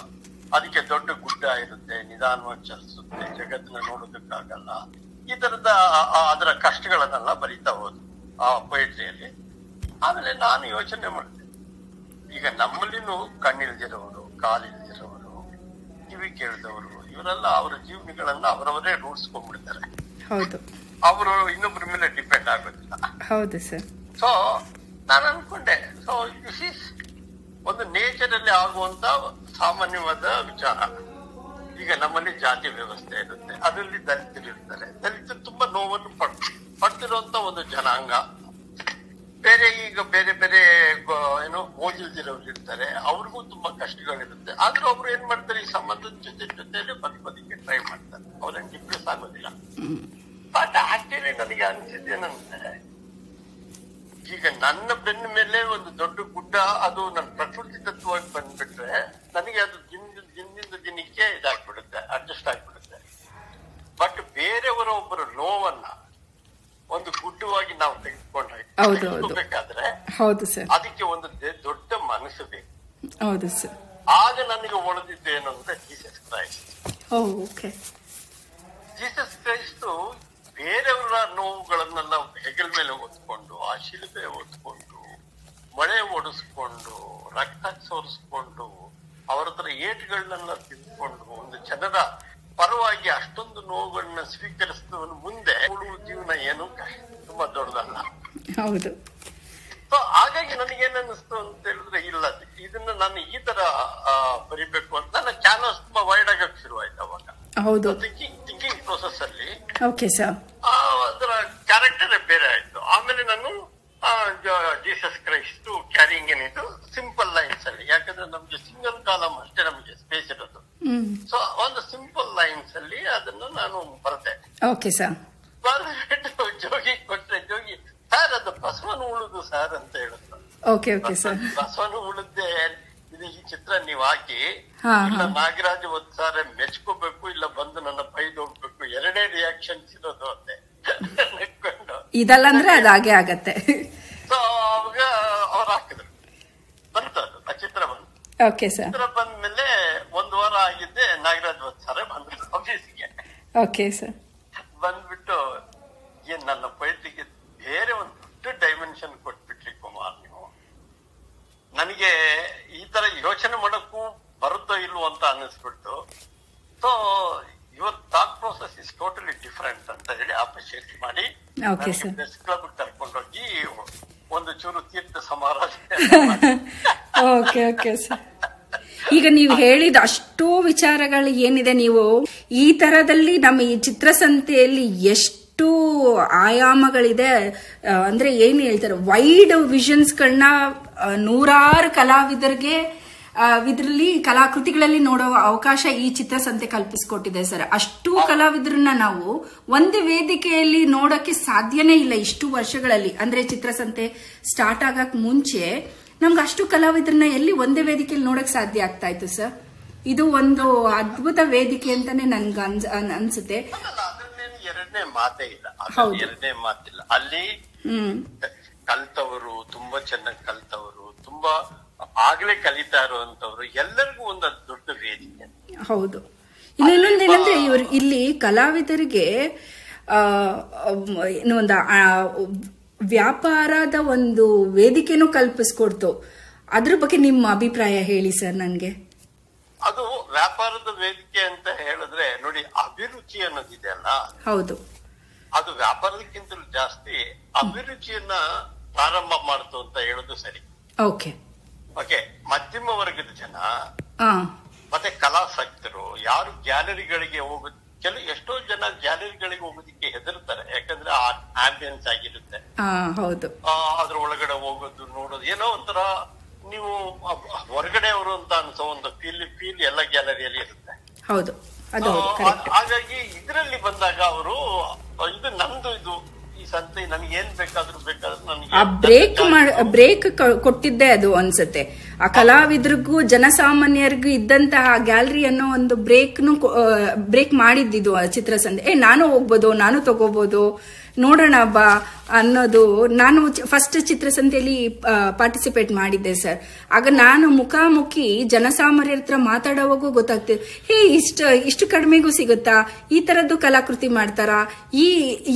ಅದಕ್ಕೆ ದೊಡ್ಡ ಗುಡ್ಡ ಇರುತ್ತೆ, ನಿಧಾನವಾಗಿ ಚಲಿಸುತ್ತೆ, ಜಗತ್ತನ್ನ ನೋಡೋದಕ್ಕಾಗಲ್ಲ. ಈ ತರದ ಅದರ ಕಷ್ಟಗಳನ್ನೆಲ್ಲ ಬರೀತಾ ಹೋದ್ರು ಆ ಪೊಯಿಟ್ರಿಯಲ್ಲಿ ಆಮೇಲೆ ನಾನು ಯೋಚನೆ ಮಾಡಿದೆ. ಈಗ ನಮ್ಮಲ್ಲಿನೂ ಕಣ್ಣಿಲ್ದಿರೋರು, ಕಾಲಿಲ್ದಿರೋರು ಕಿವಿ ಕೇಳಿದವರು ಇವರೆಲ್ಲ ಅವರ ಜೀವನಗಳನ್ನ ಅವರವರೇ ರೂಢಿಸ್ಕೊಂಡ್ಬಿಡ್ತಾರೆ. ಹೌದು. ಅವರು ಇನ್ನೊಬ್ಬರ ಮೇಲೆ ಡಿಪೆಂಡ್ ಆಗೋದಿಲ್ಲ. ಹೌದು ಸರ್. ಸೊ ನಾನು ಅನ್ಕೊಂಡೆ ಸೊ ದಿಸ್ ಇಸ್ ಒಂದು ನೇಚರ್ ಅಲ್ಲಿ ಆಗುವಂತ ಸಾಮಾನ್ಯವಾದ ವಿಚಾರ. ಈಗ ನಮ್ಮಲ್ಲಿ ಜಾತಿ ವ್ಯವಸ್ಥೆ ಇರುತ್ತೆ ಅದರಲ್ಲಿ ದಲಿತರು ಇರ್ತಾರೆ. ದಲಿತರು ತುಂಬಾ ನೋವನ್ನು ಪಡ್ ಪಡ್ತಿರುವಂತ ಒಂದು ಜನಾಂಗ. ಬೇರೆ ಈಗ ಬೇರೆ ಬೇರೆ ಏನು ಓದಿಲ್ದಿರೋರು ಇರ್ತಾರೆ ಅವ್ರಿಗೂ ತುಂಬಾ ಕಷ್ಟಗಳಿರುತ್ತೆ. ಆದ್ರೂ ಅವ್ರು ಏನ್ ಮಾಡ್ತಾರೆ, ಈ ಸಂಬಂಧದ ಜೊತೆ ಜೊತೆಲಿ ಬದುಕೋದಕ್ಕೆ ಟ್ರೈ ಮಾಡ್ತಾರೆ. ಅವ್ರೇನ್ ಡಿಪ್ರೆಸ್ ಆಗೋದಿಲ್ಲ. ಬಟ್ ಆಕ್ಚುಲಿ ನನಗೆ ಅನ್ಸಿದ್ದೇನಂದ್ರೆ ಈಗ ನನ್ನ ಬೆನ್ನ ಮೇಲೆ ಒಂದು ದೊಡ್ಡ ಗುಡ್ಡ, ಅದು ನನ್ನ ಪ್ರಕೃತಿ ತತ್ವವಾಗಿ ಬಂದ್ಬಿಟ್ರೆ ನನಗೆ ಅದು ದಿನ ದಿನದಿಂದ ದಿನಕ್ಕೆ ಇದಾಗ್ಬಿಡುತ್ತೆ ಅಡ್ಜಸ್ಟ್ ಆಗ್ಬಿಡುತ್ತೆ. ಬಟ್ ಬೇರೆಯವರ ಒಬ್ಬರ ನೋವನ್ನ ಒಂದು ಗುಡ್ಡವಾಗಿ ನಾವು ತೆಗೆದುಕೊಂಡ್ರೆ ಹೌದು, ಸರ್. ಅದಕ್ಕೆ ಒಂದು ದೊಡ್ಡ ಮನಸ್ಸು ಬೇಕು. ಹೌದು ಸರ್. ಆಗ ನನಗೆ ಒಳದಿದ್ದು ಏನು ಅಂದ್ರೆ Jesus Christ okay. Jesus Christ ಬೇರೆಯವರ ನೋವುಗಳನ್ನೆಲ್ಲ ಹೆಗಲ್ ಮೇಲೆ ಹೊತ್ಕೊಂಡು ಆ ಶಿಲ್ಪೆ ಹೊತ್ಕೊಂಡು ಮಳೆ ಓಡಿಸ್ಕೊಂಡು ರಕ್ತ ಸೋರಿಸ್ಕೊಂಡು ಅವರ ಹತ್ರ ಏಟುಗಳನ್ನೆಲ್ಲ ತಿಂದ್ಕೊಂಡು ಒಂದು ಜನರ ಪರವಾಗಿ ಅಷ್ಟೊಂದು ನೋವುಗಳನ್ನ ಸ್ವೀಕರಿಸಿದವನು ಮುಂದೆ ಉಳುವ ಜೀವನ ಏನು? ತುಂಬಾ ದೊಡ್ಡದಲ್ಲ. ಹೌದು. ಸೊ ಹಾಗಾಗಿ ನನಗೇನ್ ಅನಿಸ್ತು ಅಂತ ಹೇಳಿದ್ರೆ ಇಲ್ಲ ಇದನ್ನ ನಾನು ಈ ತರ ಬರಿಬೇಕು ಅಂತ ನನ್ನ ಚಾನಲ್ಸ್ ತುಂಬಾ ವೈಡ್ ಆಗಕ್ಕೆ ಆಯ್ತು ಅವಾಗ. ಹೌದು. ಥಿಂಕಿಂಗ್ ಪ್ರೊಸೆಸ್ ಪ್ರೋಸೆಸ್ ಅಲ್ಲಿ ಓಕೆ ಸರ್ ಅದರ ಕ್ಯಾರೆಕ್ಟರ್ ಬೇರೆ ಆಯ್ತು. ಆಮೇಲೆ ನಾನು ಜೀಸಸ್ ಕ್ರೈಸ್ಟ್ ಕ್ಯಾರಿಂಗ್ ಏನಿದ್ದು ಸಿಂಪಲ್ ಲೈನ್ಸ್ ಅಲ್ಲಿ. ಯಾಕಂದ್ರೆ ನಮ್ಗೆ ಸಿಂಗಲ್ ಕಾಲಮ್ ಅಷ್ಟೇ ನಮಗೆ ಸ್ಪೇಸ್ ಇರೋದು. ಸೊ ಒಂದು ಸಿಂಪಲ್ ಲೈನ್ಸ್ ಅಲ್ಲಿ ಅದನ್ನು ನಾನು ಬರ್ತೆ ಓಕೆ ಸರ್ ಬರ್ಬಿಟ್ಟು ಜೋಗಿ ಕೊಟ್ರೆ ಜೋಗಿ ಸರ್ ಅದು ಬಸವನ ಉಳುದು ಸರ್ ಅಂತ ಹೇಳುತ್ತೆ. ಓಕೆ ಓಕೆ ಸರ್ ಬಸವನ ಉಳಿದ್ದೆ ಇದು ಈ ಚಿತ್ರ ನೀವ್ ಹಾಕಿ. ಇಲ್ಲ ನಾಗರಾಜ್ ಒತ್ಸಾರೆ ಮೆಚ್ಕೋಬೇಕು ಇಲ್ಲ ಬಂದು ನನ್ನ ಬೈದು ಹೋಗ್ಬೇಕು ಎರಡೇ ರಿಯಾಕ್ಷನ್ಸ್ ಇರೋದು ಅಂತೆ ಇದಲ್ಲ ಅಂದ್ರೆ ಅದಾಗೆ ಆಗತ್ತೆ. ಸೊ ಅವಾಗ ಅವ್ರು ಹಾಕಿದ್ರು. ಬಂತು ಅದು ಆ ಚಿತ್ರ ಬಂತು. ಓಕೆ ಸರ್ ಚಿತ್ರ ಬಂದ್ಮೇಲೆ ಒಂದ್ ವಾರ ಆಗಿದ್ದೆ ನಾಗರಾಜ್ ಒತ್ಸಾರೆ ಬಂದ್ರು ಆಫೀಸ್ಗೆ ಓಕೆ ಸರ್ ಬಂದ್ಬಿಟ್ಟು ಏನ್ ನನ್ನ ಪೈಟಿಗೆ ಬೇರೆ ಒಂದು ದೊಡ್ಡ ಡೈಮೆನ್ಷನ್ ಕೊಟ್ಬಿಟ್ರಿ ಕುಮಾರ್ ನೀವು. ನನಗೆ ಈ ತರ ಯೋಚನೆ ಮಾಡೋಕ್ಕೂ ಬರುತ್ತೋ ಇಲ್ವೋ ಅಂತ ಅನ್ನಿಸ್ಬಿಟ್ಟು so your thought process is totally different ಅಂತ ಹೇಳಿ ಅಪ್ರಿಶಿಯೇಟ್ ಮಾಡಿ. ಪ್ರೆಸ್ ಕ್ಲಬ್ ಕರ್ಕೊಂಡೋಗಿ ಒಂದು ಚೂರು ತೀರ್ಥ ಸಮಾರಾಧನೆ ಓಕೆ ಓಕೆ ಸರ್ ಈಗ ನೀವು ಹೇಳಿದ ಅಷ್ಟೋ ವಿಚಾರಗಳು ಏನಿದೆ ನೀವು? ಈ ತರದಲ್ಲಿ ನಮ್ಮ ಈ ಚಿತ್ರಸಂತೆಯಲ್ಲಿ ಎಷ್ಟು ಆಯಾಮಗಳಿದೆ. ಅಂದ್ರೆ ಏನ್ ಹೇಳ್ತಾರೆ ವೈಡ್ ವಿಷನ್ಸ್ಗಳನ್ನ ನೂರಾರು ಕಲಾವಿದರಿಗೆ ಇದರಲ್ಲಿ ಕಲಾಕೃತಿಗಳಲ್ಲಿ ನೋಡೋ ಅವಕಾಶ ಈ ಚಿತ್ರಸಂತೆ ಕಲ್ಪಿಸಿಕೊಟ್ಟಿದೆ ಸರ್. ಅಷ್ಟು ಕಲಾವಿದರನ್ನ ನಾವು ಒಂದು ವೇದಿಕೆಯಲ್ಲಿ ನೋಡಕ್ಕೆ ಸಾಧ್ಯನೇ ಇಲ್ಲ ಇಷ್ಟು ವರ್ಷಗಳಲ್ಲಿ. ಅಂದ್ರೆ ಚಿತ್ರಸಂತೆ ಸ್ಟಾರ್ಟ್ ಆಗಕ್ ಮುಂಚೆ ನಮ್ಗೆ ಅಷ್ಟು ಕಲಾವಿದರನ್ನ ಎಲ್ಲಿ ಒಂದೇ ವೇದಿಕೆಯಲ್ಲಿ ನೋಡಕ್ ಸಾಧ್ಯ ಆಗ್ತಾ ಇತ್ತು ಸರ್? ಇದು ಒಂದು ಅದ್ಭುತ ವೇದಿಕೆ ಅಂತಾನೆ ನನ್ಗೆ ಅನ್ಸ್ ಅನ್ಸುತ್ತೆ. ಎರಡನೇ ಮಾತೇ ಇಲ್ಲ. ಎರಡನೇ ಮಾತಿಲ್ಲ. ಅಲ್ಲಿ ಹ್ಮ್. ಕಲ್ತವರು ತುಂಬಾ ಚೆನ್ನಾಗಿ ಕಲ್ತವರು ತುಂಬಾ ಆಗ್ಲೇ ಕಲಿತಾ ಇರುವಂತವ್ರು ಎಲ್ಲರಿಗೂ ಒಂದು ದೊಡ್ಡ ವೇದಿಕೆ. ಹೌದು. ಇನ್ನೊಂದೇನಂದ್ರೆ ಇನ್ನೊಂದು ಏನಂದ್ರೆ ಇವ್ರು ಇಲ್ಲಿ ಕಲಾವಿದರಿಗೆ ಏನು ಒಂದು ವ್ಯಾಪಾರದ ಒಂದು ವೇದಿಕೆನೂ ಕಲ್ಪಿಸ್ಕೊಡ್ತು. ಅದ್ರ ಬಗ್ಗೆ ನಿಮ್ಮ ಅಭಿಪ್ರಾಯ ಹೇಳಿ ಸರ್ ನನ್ಗೆ. ಅದು ವ್ಯಾಪಾರದ ವೇದಿಕೆ ಅಂತ ಹೇಳಿದ್ರೆ ನೋಡಿ ಅಭಿರುಚಿ ಅನ್ನೋದಿದೆ ಅಲ್ಲ? ಹೌದು. ಅದು ವ್ಯಾಪಾರದಕ್ಕಿಂತಲೂ ಜಾಸ್ತಿ ಅಭಿರುಚಿಯನ್ನ ಪ್ರಾರಂಭ ಮಾಡ್ತು ಅಂತ ಹೇಳೋದು ಸರಿ. ಓಕೆ. ಓಕೆ ಮಧ್ಯಮ ವರ್ಗದ ಜನ ಮತ್ತೆ ಕಲಾಸಕ್ತರು ಯಾರು ಗ್ಯಾಲರಿಗಳಿಗೆ ಹೋಗುದು ಕೆಲ ಎಷ್ಟೋ ಜನ ಗ್ಯಾಲರಿಗಳಿಗೆ ಹೋಗೋದಿಕ್ಕೆ ಹೆದರ್ತಾರೆ ಯಾಕಂದ್ರೆ ಆಂಬಿಯನ್ಸ್ ಆಗಿರುತ್ತೆ. ಹೌದು. ಅದ್ರ ಒಳಗಡೆ ಹೋಗೋದು ನೋಡೋದು ಏನೋ ಒಂಥರ ನೀವು ಹೊರಗಡೆ ಅವರು ಅಂತ ಅನ್ಸೋ ಒಂದು ಫೀಲ್ ಫೀಲ್ ಎಲ್ಲ ಗ್ಯಾಲರಿಯಲ್ಲಿ ಇರುತ್ತೆ. ಹೌದು. ಅದು ಆ, ಕರೆಕ್ಟ್ ಹಾಗಾಗಿ ಇದರಲ್ಲಿ ಬಂದಾಗ ಅವರು ಇದು ನಂದು ಇದು ಈ ಸಂತೆ ನನಗೆ ಏನ್ ಬೇಕಾದ್ರೂ ಬೇಕಾದ್ರೂ ನನಗೆ ಆ ಬ್ರೇಕ್ ಬ್ರೇಕ್ ಕೊಟ್ಟಿದ್ದೆ ಅದು ಅನ್ಸುತ್ತೆ. ಆ ಕಲಾವಿದರಿಗೂ ಜನಸಾಮಾನ್ಯರಿಗೂ ಇದ್ದಂತಹ ಗ್ಯಾಲರಿ ಅನ್ನೋ ಒಂದು ಬ್ರೇಕ್ನು ಬ್ರೇಕ್ ಮಾಡಿದ್ದಿದ್ದು ಚಿತ್ರಸಂತೆ. ಏ ನಾನು ಹೋಗ್ಬೋದು ನಾನು ತಗೋಬಹುದು ನೋಡೋಣ ಬಾ ಅನ್ನೋದು ನಾನು ಫಸ್ಟ್ ಚಿತ್ರಸಂತೆಯಲ್ಲಿ ಪಾರ್ಟಿಸಿಪೇಟ್ ಮಾಡಿದ್ದೆ ಸರ್ ಆಗ ನಾನು ಮುಖಾಮುಖಿ ಜನಸಾಮಾನ್ಯರ ಹತ್ರ ಮಾತಾಡೋವಾಗೂ ಗೊತ್ತಾಗ್ತದೆ ಹೇ ಇಷ್ಟು ಇಷ್ಟು ಕಡಿಮೆಗೂ ಸಿಗುತ್ತಾ? ಈ ತರದ್ದು ಕಲಾಕೃತಿ ಮಾಡ್ತಾರಾ? ಈ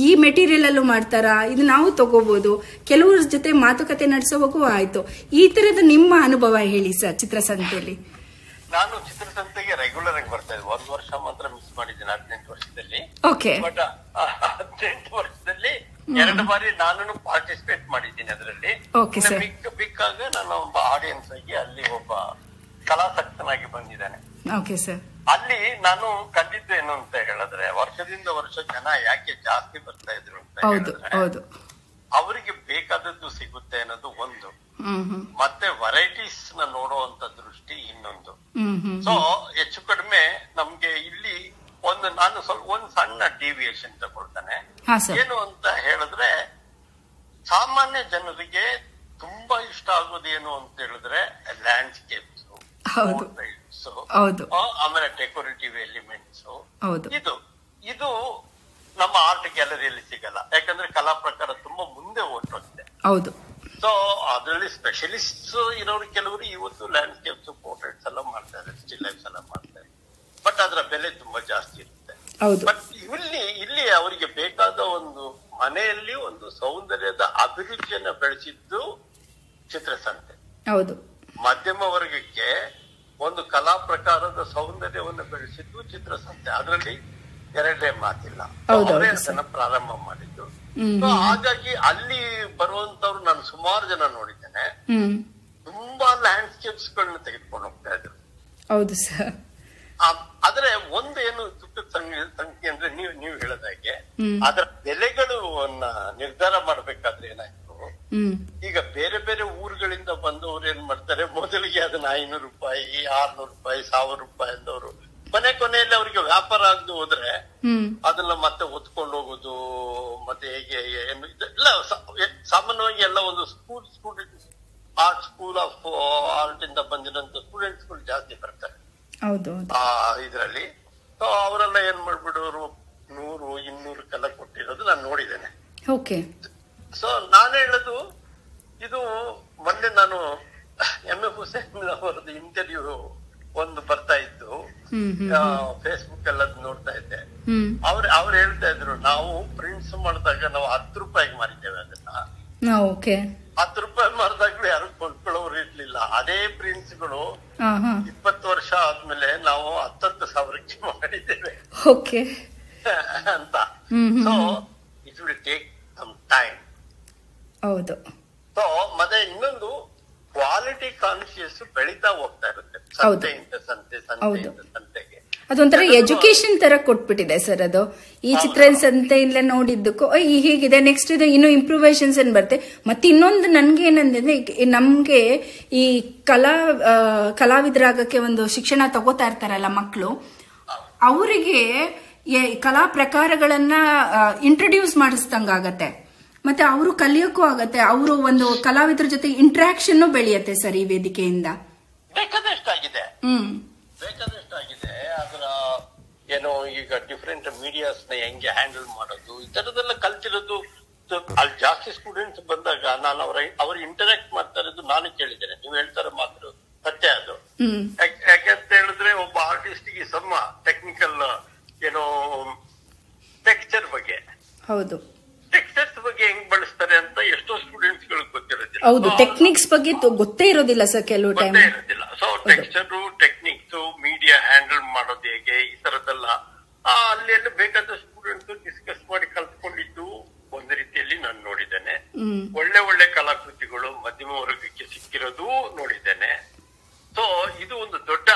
ಈ ಮೆಟೀರಿಯಲ್ ಅಲ್ಲೂ ಮಾಡ್ತಾರಾ? ಇದು ನಾವು ತಗೋಬಹುದು ಕೆಲವ್ರ ಜೊತೆ ಮಾತುಕತೆ ನಡೆಸೋವಾಗೂ ಆಯ್ತು. ಈ ತರದ ನಿಮ್ಮ ಅನುಭವ ಹೇಳಿ ಸರ್ ಚಿತ್ರಸಂತೆಯಲ್ಲಿ. ನಾನು ಚಿತ್ರಸಂತೆಗೆ ರೆಗ್ಯುಲರ್ ಆಗಿ ಬರ್ತಾ ಇದ್ದೆ. ಒಂದ್ ವರ್ಷ ಮಾತ್ರ ಮಿಸ್ ಮಾಡಿದ್ದೀನಿ ಹದಿನೆಂಟು ವರ್ಷದಲ್ಲಿ. ಓಕೆ ಬಟ್ ಹದಿನೆಂಟು ವರ್ಷದಲ್ಲಿ ಎರಡು ಬಾರಿ ನಾನು ಪಾರ್ಟಿಸಿಪೇಟ್ ಮಾಡಿದ್ದೀನಿ ಅದರಲ್ಲಿ. ಬಿಕ್ಕ. ಬಿಕ್ ಬಿಕ್ಕಾಗ ನಾನು ಒಬ್ಬ ಆಡಿಯನ್ಸ್ ಆಗಿ ಅಲ್ಲಿ ಒಬ್ಬ ಕಲಾಸಕ್ತನಾಗಿ ಬಂದಿದ್ದೇನೆ. ಓಕೆ ಸರ್ ಅಲ್ಲಿ ನಾನು ಕಂಡಿದ್ದು ಏನು ಅಂತ ಹೇಳಿದ್ರೆ ವರ್ಷದಿಂದ ವರ್ಷ ಜನ ಯಾಕೆ ಜಾಸ್ತಿ ಬರ್ತಾ ಇದ್ರು ಅಂತ ಹೇಳಿದ್ರೆ ಅವರಿಗೆ ಬೇಕಾದದ್ದು ಸಿಗುತ್ತೆ ಅನ್ನೋದು ಒಂದು. ಮತ್ತೆ ವೆರೈಟೀಸ್ನ ನೋಡುವಂತ ದೃಷ್ಟಿ ಇನ್ನೊಂದು. ಸೊ ಹೆಚ್ಚು ಕಡಿಮೆ ನಮ್ಗೆ ಇಲ್ಲಿ ಒಂದು ನಾನು ಸ್ವಲ್ಪ ಒಂದು ಸಣ್ಣ ಡಿವಿಯೇಷನ್ ತಗೊಳ್ತಾನೆ. ಏನು ಅಂತ ಹೇಳಿದ್ರೆ ಸಾಮಾನ್ಯ ಜನರಿಗೆ ತುಂಬಾ ಇಷ್ಟ ಆಗೋದೇನು ಅಂತ ಹೇಳಿದ್ರೆ ಲ್ಯಾಂಡ್ಸ್ಕೇಪ್ಸ್. ಆಮೇಲೆ ಡೆಕೋರೇಟಿವ್ ಎಲಿಮೆಂಟ್ಸ್ ಇದು ಇದು ನಮ್ಮ ಆರ್ಟ್ ಗ್ಯಾಲರಿಯಲ್ಲಿ ಸಿಗಲ್ಲ. ಯಾಕಂದ್ರೆ ಕಲಾ ಪ್ರಕಾರ ತುಂಬಾ ಮುಂದೆ ಹೊರಟೋಗಿದೆ ಹೌದು. ಸೊ ಅದರಲ್ಲಿ ಸ್ಪೆಷಲಿಸ್ಟ್ ಇರೋರು ಕೆಲವರು ಇವತ್ತು ಲ್ಯಾಂಡ್ಸ್ಕೇಪ್ಸ್ ಪೋರ್ಟ್ರೇಟ್ಸ್ ಎಲ್ಲ ಮಾಡ್ತಾರೆ ಸ್ಟಿಲ್ ಲೈಫ್ಸ್ ಎಲ್ಲ ಮಾಡ್ತಾರೆ. ಬಟ್ ಅದರ ಬೆಲೆ ತುಂಬಾ ಜಾಸ್ತಿ ಇರುತ್ತೆ. ಬಟ್ ಇಲ್ಲಿ ಇಲ್ಲಿ ಅವರಿಗೆ ಬೇಕಾದ ಒಂದು ಮನೆಯಲ್ಲಿ ಒಂದು ಸೌಂದರ್ಯದ ಅಭಿರುಚಿಯನ್ನ ಬೆಳೆಸಿದ್ದು ಚಿತ್ರಸಂತೆ. ಹೌದು. ಮಧ್ಯಮ ವರ್ಗಕ್ಕೆ ಒಂದು ಕಲಾ ಪ್ರಕಾರದ ಸೌಂದರ್ಯವನ್ನು ಬೆಳೆಸಿದ್ದು ಚಿತ್ರಸಂತೆ. ಅದರಲ್ಲಿ ಎರಡೇ ಮಾತಿಲ್ಲ. ಅವರೇ ಅದನ್ನ ಪ್ರಾರಂಭ ಮಾಡಿದ್ದು. ಹಾಗಾಗಿ ಅಲ್ಲಿ ಬರುವಂತವ್ರು ನಾನು ಸುಮಾರು ಜನ ನೋಡಿದ್ದೇನೆ. ತುಂಬಾ ಲ್ಯಾಂಡ್ಸ್ಕೇಪ್ಸ್ ಗಳನ್ನ ತೆಗೆದುಕೊಂಡು ಹೋಗ್ತಾ ಇದ್ರು. ಹೌದು ಸರ್. ಆದ್ರೆ ಒಂದು ಏನು ದುಃಖದ ಸಂಗ- ಸಂಖ್ಯೆ ಅಂದ್ರೆ ನೀವು ನೀವು ಹೇಳದಾಗೆ ಹಾಗೆ ಅದರ ಬೆಲೆಗಳು ನಿರ್ಧಾರ ಮಾಡ್ಬೇಕಾದ್ರೆ ಏನಾಯ್ತು? ಈಗ ಬೇರೆ ಬೇರೆ ಊರುಗಳಿಂದ ಬಂದವರು ಏನ್ ಮಾಡ್ತಾರೆ? ಮೊದಲಿಗೆ ಅದನ್ನ ಐನೂರು ರೂಪಾಯಿ ಆರ್ನೂರು ರೂಪಾಯಿ ಸಾವಿರ ರೂಪಾಯಿ ಅಂದವರು. ಕೊನೆ ಕೊನೆಯಲ್ಲಿ ಅವರಿಗೆ ವ್ಯಾಪಾರ ಆಗದೆ ಹೋದ್ರೆ ಅದನ್ನ ಮತ್ತೆ ಹೊತ್ಕೊಂಡು ಹೋಗೋದು ಮತ್ತೆ ಹೇಗೆ ಏನು ಸಾ- ಸಾಮಾನ್ಯವಾಗಿ ಎಲ್ಲ ಒಂದು ಸ್ಕೂಲ್ ಸ್ಟೂಡೆಂಟ್ಸ್ ಆ ಸ್ಕೂಲ್ ಆಫ್ ಆರ್ಟ್ ಇಂದ ಬಂದಿರೋ ಸ್ಟೂಡೆಂಟ್ಸ್ಗಳು ಜಾಸ್ತಿ ಬರ್ತಾರೆ. ಆ ಇದರಲ್ಲಿ. ಸೊ ಅವರೆಲ್ಲ ಏನ್ ಮಾಡ್ಬಿಡೋರು ನೂರು ಇನ್ನೂರಕ್ಕೆಲ್ಲ ಕೊಟ್ಟಿರೋದು ನಾನು ನೋಡಿದ್ದೇನೆ. ಓಕೆ. ಸೊ ನಾನು ಹೇಳೋದು ಇದು ಮೊನ್ನೆ ನಾನು ಎಂ. ಎ. ಹುಸೇನ್ ಅವರದ್ದು ಇಂಟರ್ವ್ಯೂ ಒಂದು ಬರ್ತಾ ಇತ್ತು. ಫೇಸ್ಬುಕ್ ಎಲ್ಲ ನೋಡ್ತಾ ಇದ್ದೆ. ಅವ್ರು ಅವ್ರು ಹೇಳ್ತಾ ಇದ್ರು ನಾವು ಪ್ರಿಂಟ್ಸ್ ಮಾಡಿದಾಗ ನಾವು ಹತ್ತು ರೂಪಾಯಿಗೆ ಮಾರಿದ್ದೇವೆ ಅದನ್ನ. ಹತ್ತು ರೂಪಾಯಿ ಮಾರಿದಾಗ್ಲೂ ಯಾರು ಕೊಂಡ್ಕೊಳ್ಳೋರು ಇರ್ಲಿಲ್ಲ. ಅದೇ ಪ್ರಿಂಟ್ಸ್ಗಳು ಇಪ್ಪತ್ತು ವರ್ಷ ಆದ್ಮೇಲೆ ನಾವು ಹತ್ತತ್ತು ಸಾವಿರಕ್ಕೆ ಮಾಡಿದ್ದೇವೆ. ಓಕೆ. ಅಂತ. So it will take some time ಹೌದು. ಸೊ ಮತ್ತೆ ಇನ್ನೊಂದು ಕ್ವಾಲಿಟಿ ಕಾನ್ಶಿಯಸ್ ಬೆಳೀತಾ ಹೋಗ್ತಾ ಇರುತ್ತೆ. ಸಂತೆಯಿಂದ ಸಂತೆ. ಸಂತೆಯಿಂದ ಸಂತೆಗೆ. ಅದೊಂಥರ ಎಜುಕೇಶನ್ ತರ ಕೊಟ್ಬಿಟ್ಟಿದೆ ಸರ್ ಅದು. ಈ ಚಿತ್ರ ಸಂತೆಯಿಂದ ನೋಡಿದ್ದಕ್ಕೂ ಈ ಹೀಗಿದೆ ನೆಕ್ಸ್ಟ್ ಇದು ಇನ್ನು ಇಂಪ್ರೂವೇಷನ್ಸ್ ಏನ್ ಬರುತ್ತೆ. ಮತ್ತೆ ಇನ್ನೊಂದು ನನ್ಗೆ ಏನಂದ್ರೆ ನಮ್ಗೆ ಈ ಕಲಾ ಕಲಾವಿದರಾಗಕ್ಕೆ ಒಂದು ಶಿಕ್ಷಣ ತಗೋತಾ ಇರ್ತಾರಲ್ಲ ಮಕ್ಕಳು ಅವರಿಗೆ ಕಲಾ ಪ್ರಕಾರಗಳನ್ನ ಇಂಟ್ರೊಡ್ಯೂಸ್ ಮಾಡಿಸ್ದಂಗಾಗತ್ತೆ ಮತ್ತೆ ಅವರು ಕಲಿಯೋಕ್ಕೂ ಆಗತ್ತೆ. ಅವರು ಒಂದು ಕಲಾವಿದರ ಜೊತೆ ಇಂಟ್ರಾಕ್ಷನ್ ಬೆಳೆಯುತ್ತೆ ಸರ್ ಈ ವೇದಿಕೆಯಿಂದ. ಹ್ಮ್. ಏನೋ ಈಗ ಡಿಫ್ರೆಂಟ್ ಮೀಡಿಯಾಸ್ನ ಹೆಂಗೆ ಹ್ಯಾಂಡಲ್ ಮಾಡೋದು ಈ ತರದೆಲ್ಲ ಕಲ್ತಿರೋದು ಅಲ್ಲಿ ಜಾಸ್ತಿ ಸ್ಟೂಡೆಂಟ್ಸ್ ಬಂದಾಗ ನಾನು ಅವರ ಅವ್ರ ಇಂಟರಾಕ್ಟ್ ಮಾಡ್ತಾ ಇರೋದು ನಾನು ಕೇಳಿದ್ದೇನೆ. ನೀವು ಹೇಳ್ತಾರ ಮಾತ್ರ ಸತ್ಯ ಅದು. ಯಾಕೆಂತ ಹೇಳಿದ್ರೆ ಒಬ್ಬ ಆರ್ಟಿಸ್ಟ್ಗೆ ಸಮ ಟೆಕ್ನಿಕಲ್ ಏನೋ ಟೆಕ್ಸ್ಚರ್ ಬಗ್ಗೆ. ಹೌದು. ಟೆಕ್ಸ್ಚರ್ಸ್ ಬಗ್ಗೆ ಹೆಂಗ್ ಬಳಸ್ತಾರೆ ಅಂತ ಎಷ್ಟೋ ಸ್ಟೂಡೆಂಟ್ಸ್ ಗಳಿಗೆ ಗೊತ್ತಿರೋದಿಲ್ಲ. ಹೌದು ಟೆಕ್ನಿಕ್ಸ್ ಬಗ್ಗೆ ಗೊತ್ತೇ ಇರೋದಿಲ್ಲ ಸರ್ ಕೆಲವು ಟೈಮ್ ಇರೋದಿಲ್ಲ. So texture techniques media handle ಮಾಡೋದು ಹೇಗೆ ಈ ತರದೆಲ್ಲ ಆ, ಅಲ್ಲಿ ಬೇಕಾದ ಸ್ಟೂಡೆಂಟ್ಸ್ ಡಿಸ್ಕಸ್ ಮಾಡಿ ಕಲ್ತ್ಕೊಂಡಿದ್ದು ಒಂದು ರೀತಿಯಲ್ಲಿ ನಾನು ನೋಡಿದ್ದೇನೆ. ಒಳ್ಳೆ ಒಳ್ಳೆ ಕಲಾಕೃತಿಗಳು ಮಧ್ಯಮ ವರ್ಗಕ್ಕೆ ಸಿಕ್ಕಿರೋದು ನೋಡಿದ್ದೇನೆ. ಸೊ ಇದು ಒಂದು ದೊಡ್ಡ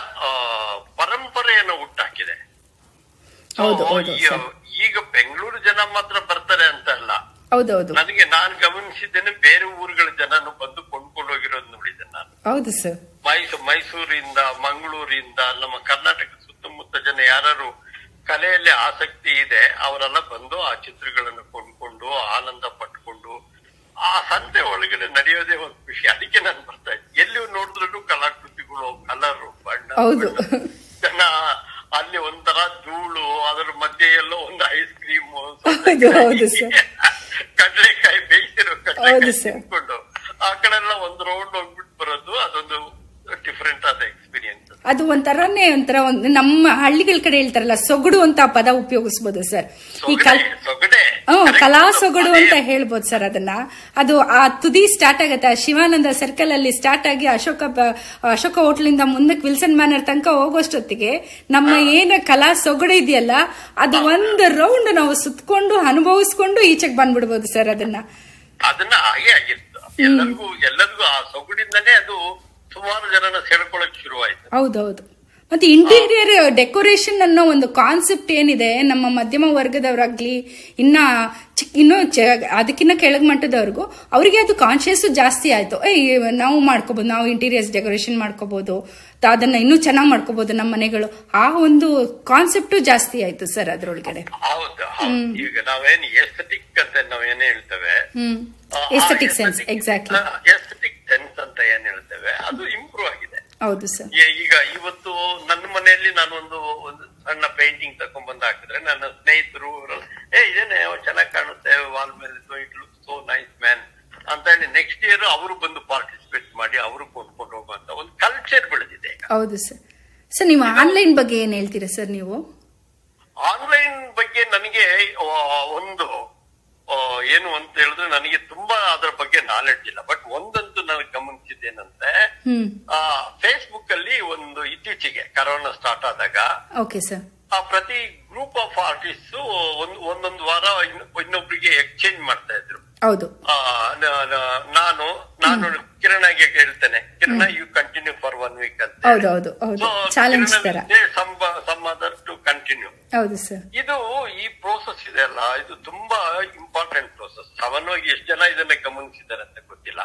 ಪರಂಪರೆಯನ್ನು ಹುಟ್ಟಾಕಿದೆ. ಈಗ ಬೆಂಗಳೂರು ಜನ ಮಾತ್ರ ಬರ್ತಾರೆ ಅಂತ ಅಲ್ಲ. ಹೌದೌದು. ನನಗೆ ನಾನು ಗಮನಿಸಿದ್ದೇನೆ ಬೇರೆ ಊರುಗಳ ಜನನು ಬಂದು ಕೊಂಡ್ಕೊಂಡು ಹೋಗಿರೋದು ನೋಡಿದ್ದೇನೆ ನಾನು. ಹೌದು ಸರ್. ಮೈಸೂರು ಮೈಸೂರಿಂದ ಮಂಗಳೂರಿಂದ ನಮ್ಮ ಕರ್ನಾಟಕ ಸುತ್ತಮುತ್ತ ಜನ ಯಾರು ಕಲೆಯಲ್ಲಿ ಆಸಕ್ತಿ ಇದೆ ಅವರೆಲ್ಲ ಬಂದು ಆ ಚಿತ್ರಗಳನ್ನು ಕೊಂಡ್ಕೊಂಡು ಆನಂದ ಪಟ್ಕೊಂಡು ಆ ಸಂತೆ ಒಳಗಡೆ ನಡೆಯೋದೇ ಒಂದು ಖುಷಿ. ಅದಕ್ಕೆ ನಾನು ಬರ್ತಾ ಇದ್ದೆ. ಎಲ್ಲಿ ನೋಡಿದ್ರು ಕಲಾಕೃತಿಗಳು ಕಲರ್. ಬಣ್ಣ. ಜನ ಅಲ್ಲಿ ಒಂಥರ ಧೂಳು ಅದರ ಮಧ್ಯೆ ಎಲ್ಲೋ ಒಂದು ಐಸ್ ಕ್ರೀಮ್. ಕಡಲೆಕಾಯಿ ಬೇಯಿಸಿರೋ ಕಡಲೆಕಾಯಿ. ತಿನ್ಕೊಂಡು ಆ ಕಡೆ ಎಲ್ಲ ಒಂದು ರೌಂಡ್ ಹೋಗ್ಬಿಟ್ಟು ಬರೋದು ಅದೊಂದು ಡಿಫ್ರೆಂಟ್ ಆದ ಎಕ್ಸ್ಪೀರಿಯನ್ಸ್ ಅದು ಒಂಥರನೇ ಒಂಥರ ಒಂದು ನಮ್ಮ ಹಳ್ಳಿಗಳ ಕಡೆ ಹೇಳ್ತಾರಲ್ಲ ಸೊಗಡು ಅಂತ ಪದ ಉಪಯೋಗಿಸ್ಬೋದು ಸರ್. ಈ ಕಲ್ ಸೊಗಡೆ. ಹ್ಮ್ ಕಲಾ ಸೊಗಡು. ಅಂತ ಹೇಳ್ಬೋದು ಸರ್ ಅದನ್ನ. ಅದು ಆ ತುದಿ ಸ್ಟಾರ್ಟ್ ಆಗುತ್ತೆ. ಆ ಶಿವಾನಂದ ಸರ್ಕಲ್ ಅಲ್ಲಿ ಸ್ಟಾರ್ಟ್ ಆಗಿ ಅಶೋಕ ಬ- ಅಶೋಕ ಹೋಟ್ಲಿಂದ ಮುಂದಕ್ಕೆ ವಿಲ್ಸನ್ ಮ್ಯಾನರ್ ತನಕ ಹೋಗೋಷ್ಟೊತ್ತಿಗೆ ನಮ್ಮ ಏನ ಕಲಾ ಸೊಗಡು ಇದೆಯಲ್ಲ ಅದು ಒಂದು ರೌಂಡ್ ನಾವು ಸುತ್ಕೊಂಡು ಅನುಭವಿಸ್ಕೊಂಡು ಈಚೆಗೆ ಬಂದ್ಬಿಡ್ಬೋದು ಸರ್ ಅದನ್ನ. ಅದನ್ನ ಹಾಗೆ ಆಗಿತ್ತು. ಎಲ್ಲರಿಗೂ ಎಲ್ಲರಿಗೂ ಆ ಸೊಗಡಿಂದನೇ ಅದು ಸುಮಾರು ಜನನ ಸೆಳ್ಕೊಳಕ್ ಶುರುವಾಯ್ತು ಹೌದೌದು. ಮತ್ತೆ ಇಂಟೀರಿಯರ್ ಡೆಕೋರೇಷನ್ ಅನ್ನೋ ಒಂದು ಕಾನ್ಸೆಪ್ಟ್ ಏನಿದೆ ನಮ್ಮ ಮಧ್ಯಮ ವರ್ಗದವರಾಗ್ಲಿ ಇನ್ನ ಚಿಕ್ಕ ಇನ್ನೂ ಅದಕ್ಕಿಂತ ಕೆಳಗ್ ಮಟ್ಟದವ್ರಿಗೂ ಅವರಿಗೆ ಅದು ಕಾನ್ಶಿಯಸ್ ಜಾಸ್ತಿ ಆಯ್ತು. ಏ ನಾವು ಮಾಡ್ಕೋಬಹುದು ನಾವು ಇಂಟೀರಿಯರ್ಸ್ ಡೆಕೋರೇಷನ್ ಮಾಡ್ಕೋಬಹುದು ಅದನ್ನ ಇನ್ನೂ ಚೆನ್ನಾಗಿ ಮಾಡ್ಕೋಬಹುದು ನಮ್ಮ ಮನೆಗಳು. ಆ ಒಂದು ಕಾನ್ಸೆಪ್ಟ್ ಜಾಸ್ತಿ ಆಯ್ತು ಸರ್ ಅದ್ರೊಳಗಡೆ. ಈಗ ನಾವೇನ್ ಎಸ್ಥೆಟಿಕ್ ಅಂತ ನಾವೇನೇ ಹೇಳ್ತೇವೆ? Aesthetic sense exactly aesthetic sense ಅಂತ ಏನ್ ಹೇಳ್ತೇವೆ? ಅದು ಇಂಪ್ರೂವ್ ಆಗಿದೆ. ಹೌದು ಸರ್ ಈಗ ಇವತ್ತು ನನ್ನ ಮನೆಯಲ್ಲಿ ನಾನು ಒಂದು ಒಂದು ಸಣ್ಣ ಪೇಂಟಿಂಗ್ ತಕೊಂಡ್ ಬಂದ್ ಹಾಕಿದ್ರೆ ನನ್ನ ಸ್ನೇಹಿತರು ಏ ಇದೇನೆ ಚೆನ್ನಾಗಿ ಕಾಣುತ್ತೆ ವಾಲ್ ಮೇಲೆ it look so nice man ಅಂತ ಹೇಳಿ ನೆಕ್ಸ್ಟ್ ಇಯರ್ ಅವರು ಬಂದು ಪಾರ್ಟಿಸಿಪೇಟ್ ಮಾಡಿ ಅವರು ಕೊಂಡ್ಕೊಂಡು ಹೋಗುವಂತ ಒಂದು ಕಲ್ಚರ್ ಬೆಳೆದಿದೆ ಹೌದು ಸರ್ ಸರ್ ನೀವು ಆನ್ಲೈನ್ ಬಗ್ಗೆ ಏನ್ ಹೇಳ್ತೀರಾ ಸರ್ ನೀವು? ಆನ್ಲೈನ್ ಬಗ್ಗೆ ನನಗೆ ಒಂದು ಏನು ಅಂತ ಹೇಳಿದ್ರೆ ನನಗೆ ತುಂಬಾ ಅದರ ಬಗ್ಗೆ ನಾಲೆಡ್ಜ್ ಇಲ್ಲ. ಬಟ್ ಒಂದಂತೂ ನನಗೆ ಆ ಫೇಸ್ಬುಕ್ ಅಲ್ಲಿ ಒಂದು ಇತ್ತೀಚೆಗೆ ಕರೋನಾ ಸ್ಟಾರ್ಟ್ ಆದಾಗ ಆ ಪ್ರತಿ ಗ್ರೂಪ್ ಆಫ್ ಆರ್ಟಿಸ್ಟ್ ಒಂದ್ ಒಂದೊಂದು ವಾರ ಇನ್ನು- ಇನ್ನೊಬ್ರಿಗೆ ಎಕ್ಸ್ಚೇಂಜ್ ಮಾಡ್ತಾ ಇದ್ರು. ಹೌದು. ನಾನು ನಾನು ಕಿರಣಗೆ ಹೇಳ್ತೇನೆ Kiran you continue for one week ಅಂತ ಹೌದು ಹೌದು ಹೌದು. ಚಾಲೆಂಜ್ ತರ. ಸಮ್ ಅದರ್ ಟು ಕಂಟಿನ್ಯೂ ಹೌದು ಸರ್ ಇದು ಈ ಪ್ರೋಸೆಸ್ ಇದೆ ಅಲ್ಲ ಇದು ತುಂಬಾ ಇಂಪಾರ್ಟೆಂಟ್ ಪ್ರೋಸೆಸ್ ಸಾಮಾನ್ಯವಾಗಿ ಎಷ್ಟು ಜನ ಇದನ್ನ ಗಮನಿಸಿದ್ದಾರೆ ಅಂತ ಗೊತ್ತಿಲ್ಲ.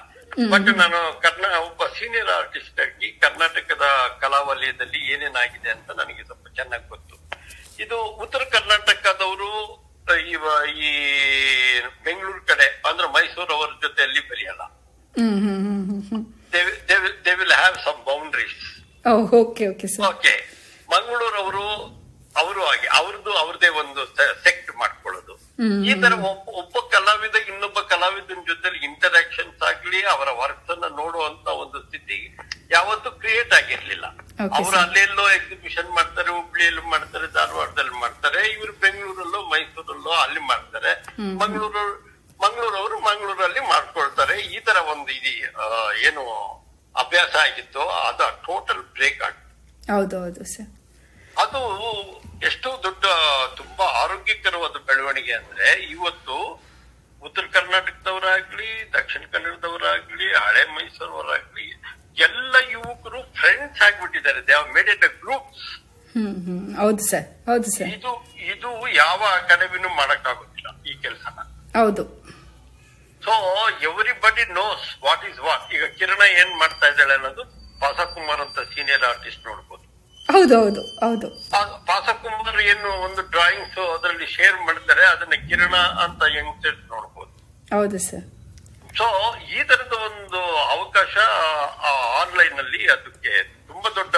ಬಟ್ ನಾನು ಕರ್ನಾ ಒಬ್ಬ ಸೀನಿಯರ್ ಆರ್ಟಿಸ್ಟ್ ಆಗಿ ಕರ್ನಾಟಕದ ಕಲಾ ವಲಯದಲ್ಲಿ ಏನೇನಾಗಿದೆ ಅಂತ ನನಗೆ ಸ್ವಲ್ಪ ಚೆನ್ನಾಗಿ ಗೊತ್ತು. ಇದು ಉತ್ತರ ಕರ್ನಾಟಕದವರು ಈ ಬೆಂಗಳೂರು ಕಡೆ ಅಂದ್ರೆ ಮೈಸೂರು ಅವರ ಜೊತೆಯಲ್ಲಿ ಬರೆಯಲ್ಲ they will have some boundaries okay okay Mangaluru ಅವರು ಅವರು ಹಾಗೆ ಅವ್ರದ್ದು ಅವ್ರದೇ ಒಂದು ಸೆಕ್ಟ್ ಮಾಡ್ಕೊಳ್ಳೋದು. ಈ ತರ ಒಬ್ಬ ಕಲಾವಿದ ಇನ್ನೊಬ್ಬ ಕಲಾವಿದನ ಜೊತೆ ಇಂಟರಾಕ್ಷನ್ಸ್ ಆಗ್ಲಿ ಅವರ ವರ್ಕ್ಸ್ ಅನ್ನ ನೋಡುವಂತ ಒಂದು ಸ್ಥಿತಿ ಯಾವತ್ತೂ ಕ್ರಿಯೇಟ್ ಆಗಿರ್ಲಿಲ್ಲ. ಅವ್ರು ಅಲ್ಲೆಲ್ಲೋ ಎಕ್ಸಿಬಿಷನ್ ಮಾಡ್ತಾರೆ ಹುಬ್ಳಿಯಲ್ಲಿ ಮಾಡ್ತಾರೆ ಧಾರವಾಡದಲ್ಲಿ ಮಾಡ್ತಾರೆ ಇವರು ಬೆಂಗಳೂರಲ್ಲೋ ಮೈಸೂರಲ್ಲೋ ಅಲ್ಲಿ ಮಾಡ್ತಾರೆ. ಮಂಗಳೂರು ಮಂಗಳೂರವರು ಮಂಗಳೂರಲ್ಲಿ ಮಾಡ್ಕೊಳ್ತಾರೆ. ಈ ತರ ಒಂದು ಇದು ಏನು ಅಭ್ಯಾಸ ಆಗಿತ್ತು. ಅದು ಟೋಟಲ್ ಬ್ರೇಕ್ ಆಗ್ತದೆ ಹೌದು ಹೌದು ಸರ್ ಅದು ಎಷ್ಟು ದೊಡ್ಡ ತುಂಬಾ ಆರೋಗ್ಯಕರವಾದ ಬೆಳವಣಿಗೆ ಅಂದ್ರೆ ಇವತ್ತು ಉತ್ತರ ಕರ್ನಾಟಕದವರಾಗ್ಲಿ ದಕ್ಷಿಣ ಕನ್ನಡದವರಾಗ್ಲಿ ಹಳೆ ಮೈಸೂರವರಾಗ್ಲಿ ಎಲ್ಲ ಯುವಕರು friends ಆಗ್ಬಿಟ್ಟಿದ್ದಾರೆ. They made it groups hmm hmm. ಹೌದು ಸರ್ ಹೌದು ಸರ್ ಇದು ಇದು ಯಾವ ಅಕಾಡೆಮಿನೂ ಮಾಡಕ್ಕಾಗೋದಿಲ್ಲ ಈ ಕೆಲಸ ಹೌದು. So everybody knows what is what ಈಗ ಕಿರಣ ಏನ್ ಮಾಡ್ತಾ ಇದ್ದಾಳೆ ಅನ್ನೋದು ಬಸಕುಮಾರ್ ಅಂತ ಸೀನಿಯರ್ ಆರ್ಟಿಸ್ಟ್ ನೋಡ್ಬೋದು. ಹೌದು ಹೌದು ಪಾಸಕುಮಾರ್ ಏನು ಒಂದು ಡ್ರಾಯಿಂಗ್ಸ್ ಅದರಲ್ಲಿ ಶೇರ್ ಮಾಡ್ತಾರೆ ಅದನ್ನ ಕಿರಣ ಅಂತ ಯಂಗ್ಸ್ಟರ್ಸ್ ನೋಡ್ಬೋದು. ಹೌದು ಸರ್ ಸೊ ಈ ತರದ ಒಂದು ಅವಕಾಶ ಆನ್ಲೈನ್ ಅಲ್ಲಿ ಅದಕ್ಕೆ ತುಂಬಾ ದೊಡ್ಡ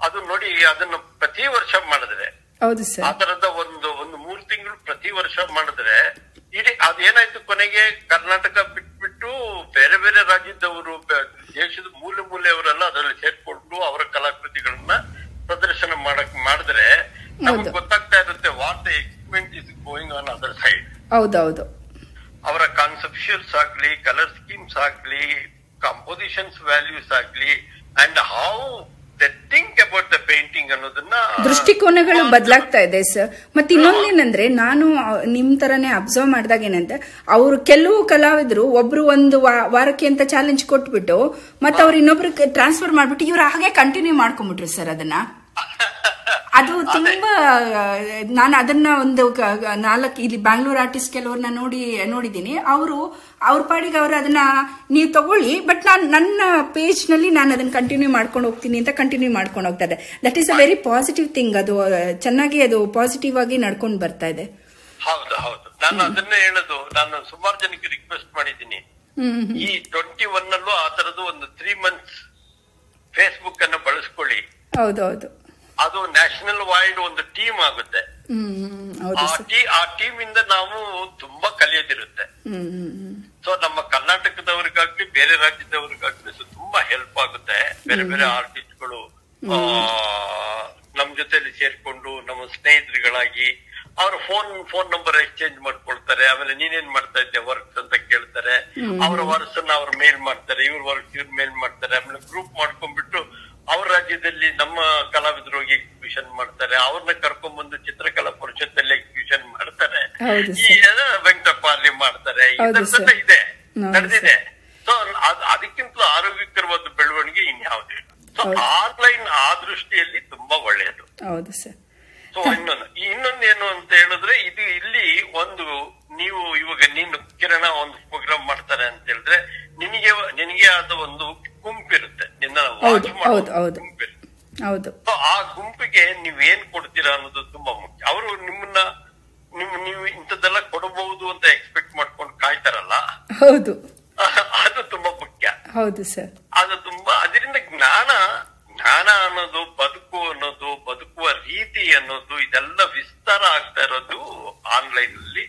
ಅದು ನೋಡಿ ಅದನ್ನ ಪ್ರತಿ ವರ್ಷ ಮಾಡಿದ್ರೆ ಹೌದು ಸರ್ ಆ ತರದ ಒಂದು ಒಂದು ಮೂರು ತಿಂಗಳು ಪ್ರತಿ ವರ್ಷ ಮಾಡಿದ್ರೆ ಇಡೀ ಅದೇನಾಯ್ತು ಕೊನೆಗೆ? ಕರ್ನಾಟಕ ಬಿಟ್ಬಿಟ್ಟು ಬೇರೆ ಬೇರೆ ರಾಜ್ಯದವರು ದೇಶದ ಮೂಲೆ ಮೂಲೆಯವರೆಲ್ಲ ಅದರಲ್ಲಿ ಸೇರ್ಕೊಂಡು ಅವರ ಕಲಾಕೃತಿಗಳನ್ನ ಮಾಡಿದ್ರೆ ನಮಗೆ ಗೊತ್ತಾಗ್ತಾ ಇರುತ್ತೆ what the is going on other side ಹೌದೌದು. ಹೌದು ಅವರ ಕಾನ್ಸೆಪ್ಷನ್ಸ್ ಆಗ್ಲಿ ಕಲರ್ ಸ್ಕೀಮ್ಸ್ ಆಗ್ಲಿ ಕಂಪೋಸಿಷನ್ಸ್ ವ್ಯಾಲ್ಯೂಸ್ ಆಗ್ಲಿ ಅಂಡ್ ಹೌ ದೃಷ್ಟಿಕೋನಗಳು ಬದಲಾಗ್ತಾ ಇದೆ ಸರ್ ಮತ್ತೆ ಇನ್ನೊಂದೇನಂದ್ರೆ ನಾನು ನಿಮ್ ತರನೇ ಅಬ್ಸರ್ವ್ ಮಾಡಿದಾಗ ಏನಂತೆ ಅವರು ಕೆಲವು ಕಲಾವಿದರು ಒಬ್ರು ಒಂದು ವಾರಕ್ಕೆ ಅಂತ ಚಾಲೆಂಜ್ ಕೊಟ್ಬಿಟ್ಟು ಮತ್ತೆ ಅವ್ರು ಇನ್ನೊಬ್ರು ಟ್ರಾನ್ಸ್ಫರ್ ಮಾಡ್ಬಿಟ್ಟು ಇವ್ರು ಹಾಗೆ ಕಂಟಿನ್ಯೂ ಮಾಡ್ಕೊಂಡ್ಬಿಟ್ರು ಸರ್ ಅದನ್ನ. ಅದು ತುಂಬಾ ನಾನು ಅದನ್ನ ಒಂದು ನಾಲ್ಕು ಇಲ್ಲಿ ಬ್ಯಾಂಗ್ಳೂರ್ ಆರ್ಟಿಸ್ಟ್ ಕೆಲವ್ರನ್ನ ನೋಡಿ ನೋಡಿದ್ದೀನಿ. ಅವರು ಅವ್ರ ಪಾಡಿಗೆ ಅವರು ಅದನ್ನ ನೀವು ತಗೊಳ್ಳಿ ಬಟ್ ನಾನು ನನ್ನ ಪೇಜ್ನಲ್ಲಿ ನಾನು ಅದನ್ನ ಕಂಟಿನ್ಯೂ ಮಾಡ್ಕೊಂಡು ಹೋಗ್ತೀನಿ ಅಂತ ಕಂಟಿನ್ಯೂ ಮಾಡ್ಕೊಂಡು ಹೋಗ್ತಾ ಇದೆ that is a very positive thing ಅದು ಚೆನ್ನಾಗಿ ಅದು ಪಾಸಿಟಿವ್ ಆಗಿ ನಡ್ಕೊಂಡು ಬರ್ತಾ ಇದೆ. ಹೌದು ಹೌದು. ನಾನು ಅದನ್ನೇ ಹೇಳೋದು. ನಾನು ಸುಮಾರು ಜನಕ್ಕೆ ರಿಕ್ವೆಸ್ಟ್ ಮಾಡಿದ್ದೀನಿ. ಈ ಟ್ವೆಂಟಿ ಒನ್ ಅಲ್ಲೂ ಆ ತರದ್ದು ಒಂದು ತ್ರೀ ಮಂತ್ಸ್ ಫೇಸ್ಬುಕ್ ಅನ್ನು ಬಳಸ್ಕೊಳ್ಳಿ. ಹೌದೌದು ಹೌದು. ಅದು ನ್ಯಾಷನಲ್ ವೈಡ್ ಒಂದು ಟೀಮ್ ಆಗುತ್ತೆ. ಆ ಟೀ ಆ ಟೀಮ್ ಇಂದ ನಾವು ತುಂಬಾ ಕಲಿಯೋದಿರುತ್ತೆ. ಸೊ ನಮ್ಮ ಕರ್ನಾಟಕದವ್ರಿಗಾಗ್ಲಿ ಬೇರೆ ರಾಜ್ಯದವ್ರಿಗಾಗ್ಲಿ ಸೊ ತುಂಬಾ ಹೆಲ್ಪ್ ಆಗುತ್ತೆ. ಬೇರೆ ಬೇರೆ ಆರ್ಟಿಸ್ಟ್ಗಳು ನಮ್ ಜೊತೆಲಿ ಸೇರ್ಕೊಂಡು ನಮ್ಮ ಸ್ನೇಹಿತರುಗಳಾಗಿ ಅವ್ರ ಫೋನ್ ಫೋನ್ ನಂಬರ್ ಎಕ್ಸ್ಚೇಂಜ್ ಮಾಡ್ಕೊಳ್ತಾರೆ. ಆಮೇಲೆ ನೀನೇನ್ ಮಾಡ್ತಾ ಇದ್ದೆ ವರ್ಕ್ಸ್ ಅಂತ ಕೇಳ್ತಾರೆ. ಅವರ ವರ್ಕ್ಸ್ ಅನ್ನ ಅವ್ರ ಮೇಲ್ ಮಾಡ್ತಾರೆ. ಇವ್ರ ವರ್ಕ್ ಇವ್ರ ಮೇಲ್ ಮಾಡ್ತಾರೆ. ಆಮೇಲೆ ಗ್ರೂಪ್ ಮಾಡ್ಕೊಂಡ್ಬಿಟ್ಟು ಅವ್ರ ರಾಜ್ಯದಲ್ಲಿ ನಮ್ಮ ಕಲಾವಿದರು ಹೋಗಿ ಎಕ್ಸಿಬಿಷನ್ ಮಾಡ್ತಾರೆ ಅವ್ರನ್ನ ಕರ್ಕೊಂಡ್ಬಂದು ಚಿತ್ರಕಲಾ ಪರಿಷತ್ತಲ್ಲಿ ಎಕ್ಸಿಬಿಷನ್ ಮಾಡ್ತಾರೆ. ಈ ವೆಂಕಟಪ್ಪ ಅಲ್ಲಿ ಮಾಡ್ತಾರೆ. ಇದೆ ನಡೆದಿದೆ. ಸೊ ಅದಕ್ಕಿಂತ ಆರೋಗ್ಯಕರವಾದ ಬೆಳವಣಿಗೆ ಇನ್ಯಾವುದೇ ಸೊ. ಆನ್ಲೈನ್ ಆ ದೃಷ್ಟಿಯಲ್ಲಿ ತುಂಬಾ ಒಳ್ಳೆಯದು. ಹೌದು ಸರ್. ಸೊ ಇನ್ನೊಂದು ಇನ್ನೊಂದೇನು ಅಂತ ಹೇಳಿದ್ರೆ ಇದು ಇಲ್ಲಿ ಒಂದು ನೀವು ಇವಾಗ ನೀನು ಕಿರಣ ಒಂದು ಪ್ರೋಗ್ರಾಮ್ ಮಾಡ್ತಾರೆ ಅಂತ ಹೇಳಿದ್ರೆ ನಿನಗೆ ನಿನಗೆ ಆದ ಒಂದು ಗುಂಪಿರುತ್ತೆ. ಹೌದು ಆ ಗುಂಪಿಗೆ ನೀವ್ ಏನ್ ಕೊಡ್ತೀರಾ ಅನ್ನೋದು ತುಂಬಾ ಮುಖ್ಯ. ಅವರು ನಿಮ್ಮನ್ನ ನಿಮ್ ನೀವು ಇಂಥದ್ದೆಲ್ಲ ಕೊಡಬಹುದು ಅಂತ ಎಕ್ಸ್ಪೆಕ್ಟ್ ಮಾಡ್ಕೊಂಡು ಕಾಯ್ತಾರಲ್ಲ? ಹೌದು. ಅದು ತುಂಬಾ ಮುಖ್ಯ. ಹೌದು ಸರ್. ಅದು ತುಂಬಾ ಅದರಿಂದ ಜ್ಞಾನ ಜ್ಞಾನ ಅನ್ನೋದು ಬದುಕು ಅನ್ನೋದು ಬದುಕುವ ರೀತಿ ಅನ್ನೋದು ಇದೆಲ್ಲ ವಿಸ್ತಾರ ಆಗ್ತಾ ಇರೋದು ಆನ್ಲೈನ್ ಅಲ್ಲಿ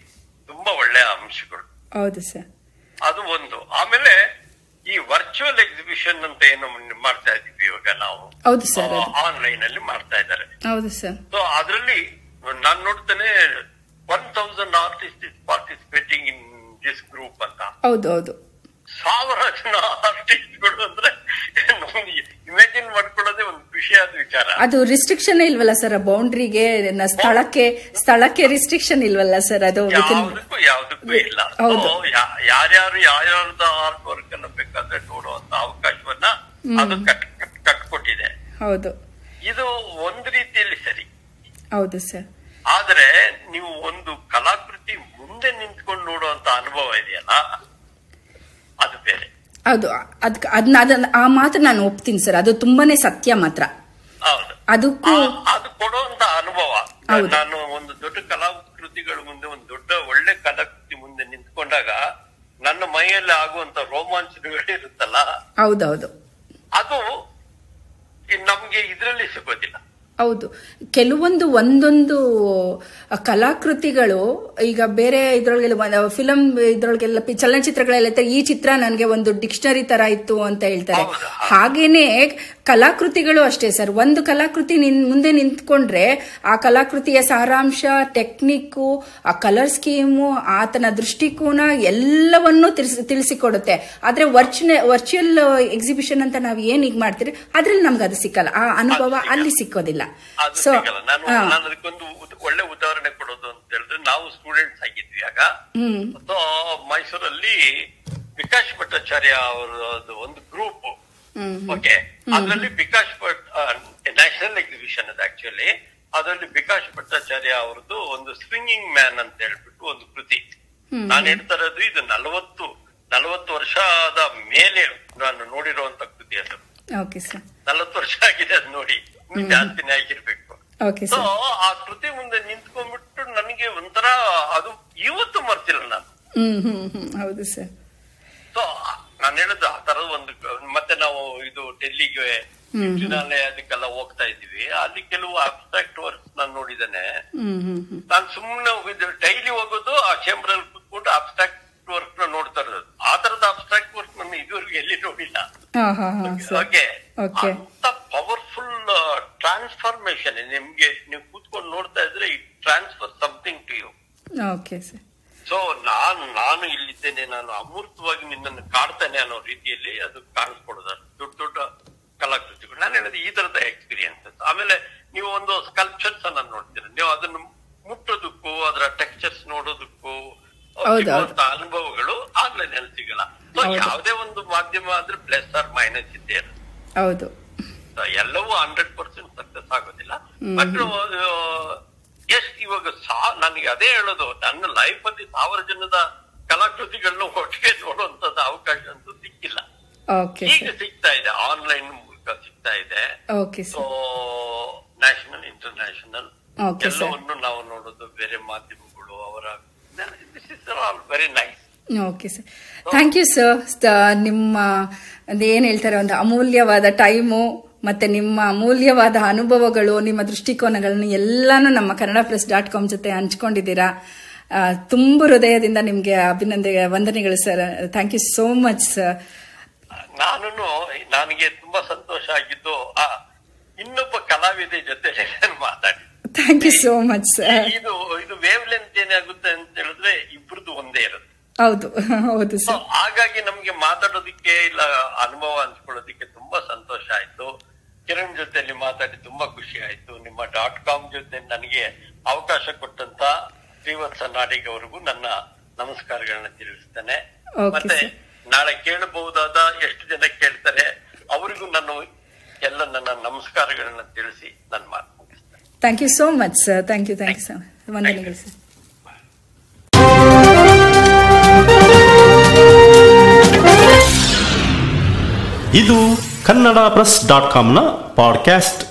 ತುಂಬಾ ಒಳ್ಳೆಯ ಅಂಶಗಳು. ಹೌದು ಸರ್. ಅದು ಒಂದು. ಆಮೇಲೆ ಈ ವರ್ಚುವಲ್ ಎಕ್ಸಿಬಿಷನ್ ಅಂತ ಏನು ಮಾಡ್ತಾ ಇದೀವಿ ಇವಾಗ ನಾವು. ಹೌದು ಸರ್. ಆನ್ಲೈನ್ ಅಲ್ಲಿ ಮಾಡ್ತಾ ಇದ್ದಾರೆ. ಹೌದು ಸರ್. ಸೊ ಅದರಲ್ಲಿ ನಾನ್ ನೋಡ್ತೇನೆ one thousand artist is participating in this group ಅಂತ. ಹೌದು ಹೌದು. ಸಾವಿರ ಜನ ಆರ್ಟಿಸ್ಟ್ಗಳು ಅಂದ್ರೆ ಇಮ್ಯಾಜಿನ್ ಮಾಡ್ಕೊಳ್ಳೋದೇ ಒಂದು ಖುಷಿಯಾದ ವಿಚಾರ. ಅದು ರಿಸ್ಟ್ರಿಕ್ಷನ್ ಇಲ್ವಲ್ಲ ಸರ್? ಬೌಂಡ್ರಿಗೆ ಸ್ಥಳಕ್ಕೆ ಸ್ಥಳಕ್ಕೆ ರಿಸ್ಟ್ರಿಕ್ಷನ್ ಇಲ್ವಲ್ಲ ಸರ್? ಅದು ಯಾವ್ದಕ್ಕೂ ಇಲ್ಲ. ಯಾರ್ಯಾರು ಯಾರ್ಯಾರ್ದ ಆರ್ಟ್ ವರ್ಕ್ ಅನ್ನ ಅದು ಕಟ್ ಕಟ್- ಕಟ್ಕೊಟ್ಟಿದೆ. ಹೌದು. ಇದು ಒಂದು ರೀತಿಯಲ್ಲಿ ಸರಿ. ಹೌದು ಸರ್. ಆದ್ರೆ ನೀವು ಒಂದು ಕಲಾಕೃತಿ ಮುಂದೆ ನಿಂತ್ಕೊಂಡು ನೋಡುವಂತ ಅನುಭವ ಇದೆಯಲ್ಲ ಅದು ಬೇರೆ. ಹೌದು ಅದಕ್ಕೆ ಅದನ್ನ ಅದನ್ನ ಆ ಮಾತ್ರ ನಾನು ಒಪ್ತೀನಿ ಸರ್. ಅದು ತುಂಬಾನೇ ಸತ್ಯ ಮಾತ್ರ. ಹೌದು. ಅದಕ್ಕೂ ಅದು ಕೊಡುವಂತ ಅನುಭವ. ನಾನು ಒಂದು ದೊಡ್ಡ ಕಲಾಕೃತಿಗಳ ಮುಂದೆ ಒಂದು ದೊಡ್ಡ ಒಳ್ಳೆ ಕಲಾಕೃತಿ ಮುಂದೆ ನಿಂತ್ಕೊಂಡಾಗ ನನ್ನ ಮೈಯಲ್ಲಿ ಆಗುವಂತ ರೋಮಾಂಚನಗಳು ಇರುತ್ತಲ್ಲ ಹೌದೌದು. ಅದು ನಮ್ಗೆ ಇದರಲ್ಲಿ ಸಿಗೋದಿಲ್ಲ. ಹೌದು. ಕೆಲವೊಂದು ಒಂದೊಂದು ಕಲಾಕೃತಿಗಳು ಈಗ ಬೇರೆ ಇದ್ರೊಳಗೆಲ್ಲ ಫಿಲಂ ಇದ್ರೊಳಗೆಲ್ಲ ಚಲನಚಿತ್ರಗಳೆಲ್ಲ ಈ ಚಿತ್ರ ನನಗೆ ಒಂದು ಡಿಕ್ಷನರಿ ತರ ಇತ್ತು ಅಂತ ಹೇಳ್ತಾರೆ? ಹಾಗೇನೆ ಕಲಾಕೃತಿಗಳು ಅಷ್ಟೇ ಸರ್. ಒಂದು ಕಲಾಕೃತಿ ನಿನ್ ಮುಂದೆ ನಿಂತ್ಕೊಂಡ್ರೆ ಆ ಕಲಾಕೃತಿಯ ಸಾರಾಂಶ ಟೆಕ್ನಿಕ್ಕು ಆ ಕಲರ್ ಸ್ಕೀಮು ಆತನ ದೃಷ್ಟಿಕೋನ ಎಲ್ಲವನ್ನೂ ತಿಳಿಸಿ ತಿಳಿಸಿಕೊಡುತ್ತೆ. ಆದ್ರೆ ವರ್ಚುನ ವರ್ಚುವಲ್ ಎಕ್ಸಿಬಿಷನ್ ಅಂತ ನಾವು ಏನ್ ಈಗ ಮಾಡ್ತೀರಿ? ಅದ್ರಲ್ಲಿ ನಮ್ಗೆ ಅದು ಸಿಕ್ಕಲ್ಲ. ಆ ಅನುಭವ ಅಲ್ಲಿ ಸಿಕ್ಕೋದಿಲ್ಲ. ಸೊ ನಾನು ಅದಕ್ಕೊಂದು ಒಳ್ಳೆ ಉದಾಹರಣೆ ಕೊಡೋದು ಅಂತ ಹೇಳಿದ್ರೆ ನಾವು ಸ್ಟೂಡೆಂಟ್ಸ್ ಆಗಿದ್ವಿ ಆಗ. ಸೊ ಮೈಸೂರಲ್ಲಿ ವಿಕಾಸ್ ಭಟ್ಟಾಚಾರ್ಯ ಅವರದ್ದು ಒಂದು ಗ್ರೂಪ್ ಓಕೆ ಅದರಲ್ಲಿ ವಿಕಾಶ್ ಭಟ್ ನ್ಯಾಷನಲ್ ಎಕ್ಸಿಬಿಷನ್ ಅದು ಆಕ್ಚುಲಿ ಅದರಲ್ಲಿ ವಿಕಾಶ್ ಭಟ್ಟಾಚಾರ್ಯ ಅವರದ್ದು ಒಂದು ಸ್ವಿಂಗಿಂಗ್ ಮ್ಯಾನ್ ಅಂತ ಹೇಳ್ಬಿಟ್ಟು ಒಂದು ಕೃತಿ. ನಾನು ಹೇಳ್ತಾ ಇರೋದು ಇದು ನಲವತ್ತು ನಲವತ್ತು ವರ್ಷದ ಮೇಲೆ ನಾನು ನೋಡಿರುವಂತ ಕೃತಿ ಅದು. ನಲವತ್ತು ವರ್ಷ ಆಗಿದೆ ಅದು ನೋಡಿ. ಜಾಸ್ತಿನೇ ಆಗಿರ್ಬೇಕು. ಸೊ ಆ ಕೃತಿ ಮುಂದೆ ನಿಂತ್ಕೊಂಡ್ಬಿಟ್ಟು ನನಗೆ ಒಂಥರ ಅದು ಇವತ್ತು ಮರ್ತಿಲ್ಲ ನಾನು. ಹೌದು ಸರ್ ಸೊ ನಾನು ಹೇಳುದು ಆ ತರದ ಒಂದು ಮತ್ತೆ ನಾವು ಇದು ಡೆಲ್ಲಿಗೆ ಅದಕ್ಕೆಲ್ಲ ಹೋಗ್ತಾ ಇದೀವಿ ಅಲ್ಲಿ ಕೆಲವು ಅಬ್ಸ್ಟ್ರಾಕ್ಟ್ ವರ್ಕ್ ನಾನು ನೋಡಿದ್ದೇನೆ. ನಾನು ಸುಮ್ಮನೆ ಡೈಲಿ ಹೋಗೋದು ಆ ಚೇಂಬರ್ ಅಲ್ಲಿ ಕೂತ್ಕೊಂಡು ಅಬ್ಸ್ಟ್ರಾಕ್ಟ್ ವರ್ಕ್ನ ನೋಡ್ತಾ ಇರೋದು. ಆ ತರದ ಅಬ್ಸ್ಟ್ರಾಕ್ಟ್ ವರ್ಕ್ ನಾನು ಇದುವರೆಗೂ ಎಲ್ಲಿ ನೋಡಿಲ್ಲ. ಓಕೆ ಅಂತ ಟ್ರಾನ್ಸ್ಫಾರ್ಮೇಶನ್ ನಿಮ್ಗೆ ನೀವು ಕೂತ್ಕೊಂಡು ನೋಡ್ತಾ ಇದ್ರೆ it transfer something to you okay sir so ನಾನು ನಾನು ಇಲ್ಲಿದ್ದೇನೆ ನಾನು ಅಮೂರ್ತವಾಗಿ ನಿನ್ನನ್ನು ಕಾಡ್ತೇನೆ ಅನ್ನೋ ರೀತಿಯಲ್ಲಿ ಅದು ಕಾಣಿಸ್ಕೊಡೋದು. ದೊಡ್ಡ ದೊಡ್ಡ ಕಲಾಕೃತಿಗಳು. ನಾನು ಹೇಳಿದ ಈ ತರದ ಎಕ್ಸ್ಪೀರಿಯನ್ಸ್ ಆಮೇಲೆ ನೀವು ಒಂದು ಸ್ಕಲ್ಪ್ಚರ್ಸ್ ಅನ್ನ ನೋಡ್ತೀರ. ನೀವು ಅದನ್ನು ಮುಟ್ಟೋದಕ್ಕೂ ಅದರ ಟೆಕ್ಸ್ಚರ್ಸ್ ನೋಡೋದಕ್ಕೂ ಅನುಭವಗಳು ಆಗ್ಲೇ ನೆಲೆ ಸಿಗಲ್ಲ ಯಾವುದೇ ಒಂದು ಮಾಧ್ಯಮ ಆದ್ರೆ ಪ್ಲಸ್ ಆರ್ ಮೈನಸ್ ಇದ್ದೇ ಇರುತ್ತೆ. ಎಲ್ಲವೂ ಹಂಡ್ರೆಡ್ ಪರ್ಸೆಂಟ್ ಸಕ್ಸಸ್ ಆಗೋದಿಲ್ಲ. ಬಟ್ ಎಷ್ಟ್ ಇವಾಗ ಸಾ ನನಗೆ ಅದೇ ಹೇಳೋದು ನನ್ನ ಲೈಫ್ ಅಲ್ಲಿ ಸಾವಿರ ಜನದ ಕಲಾಕೃತಿಗಳನ್ನ ಒಟ್ಟಿಗೆ ನೋಡುವಂತದ್ದು ಅವಕಾಶ ಅಂತೂ ಸಿಕ್ಕಿಲ್ಲ. ಈಗ ಸಿಗ್ತಾ ಇದೆ ಆನ್ಲೈನ್ ಮೂಲಕ ಸಿಗ್ತಾ ಇದೆ. So national international national. ಎಲ್ಲವನ್ನು ನಾವು ನೋಡೋದು ಬೇರೆ ಮಾಧ್ಯಮಗಳು ಅವರ this is all very nice okay sir thank you sir ನಿಮ್ಮ ಏನು ಹೇಳ್ತಾರೆ ಒಂದು ಅಮೂಲ್ಯವಾದ ಟೈಮು ಮತ್ತೆ ನಿಮ್ಮ ಅಮೂಲ್ಯವಾದ ಅನುಭವಗಳು ನಿಮ್ಮ ದೃಷ್ಟಿಕೋನಗಳನ್ನು ಎಲ್ಲಾನು ನಮ್ಮ ಕನ್ನಡ ಪ್ರೆಸ್ ಡಾಟ್ ಕಾಮ್ ಜೊತೆ ಹಂಚ್ಕೊಂಡಿದ್ದೀರಾ. ತುಂಬ ಹೃದಯದಿಂದ ನಿಮಗೆ ಅಭಿನಂದನೆ ವಂದನೆಗಳು sir. Thank you so much sir ನಾನು ನನಗೆ ತುಂಬಾ ಸಂತೋಷ ಆಗಿದ್ದು ಇನ್ನೊಬ್ಬ ಕಲಾವಿದೆ ಜೊತೆ ಮಾತಾಡಿ. Thank you so much sir ಇದು ಇದು ವೇವ್ ಲೆಂತ್ ಏನಾಗುತ್ತೆ ಅಂತ ಹೇಳಿದ್ರೆ ಇಬ್ರದ್ದು ಒಂದೇ ಇರುತ್ತೆ. ಹೌದು ಹೌದು So, ಸರ್ ಹಾಗಾಗಿ ನಮ್ಗೆ ಮಾತಾಡೋದಿಕ್ಕೆ ಇಲ್ಲ ಅನುಭವ ಹಂಚ್ಕೊಳ್ಳೋದಿಕ್ಕೆ ತುಂಬಾ ಸಂತೋಷ ಆಯ್ತು. ಕಿರಣ್ ಜೊತೆಲಿ ಮಾತಾಡಿ ತುಂಬಾ ಖುಷಿ ಆಯ್ತು. ನಿಮ್ಮ ಡಾಟ್ ಕಾಮ್ ಜೊತೆ ನನಗೆ ಅವಕಾಶ ಕೊಟ್ಟಂತ ಶ್ರೀವತ್ಸ ನಾಡಿಗ್ ಅವರಿಗೂ ನನ್ನ ನಮಸ್ಕಾರಗಳನ್ನ ತಿಳಿಸ್ತೇನೆ. ಮತ್ತೆ ನಾಳೆ ಕೇಳಬಹುದಾದ ಎಷ್ಟು ಜನ ಕೇಳ್ತಾರೆ ಅವರಿಗೂ ನಾನು ಎಲ್ಲ ನನ್ನ ನಮಸ್ಕಾರಗಳನ್ನ ತಿಳಿಸಿ ನನ್ನ ಮಾತು ಮುಗಿಸ್ತೇನೆ. Thank you so much sir thank you thank you sir ವಂದನೆಗಳು ಸರ್ ಇದು ಕನ್ನಡ ಪ್ರೆಸ್ ಡಾಟ್ ಕಾಮ್ನ ಪಾಡ್ಕ್ಯಾಸ್ಟ್.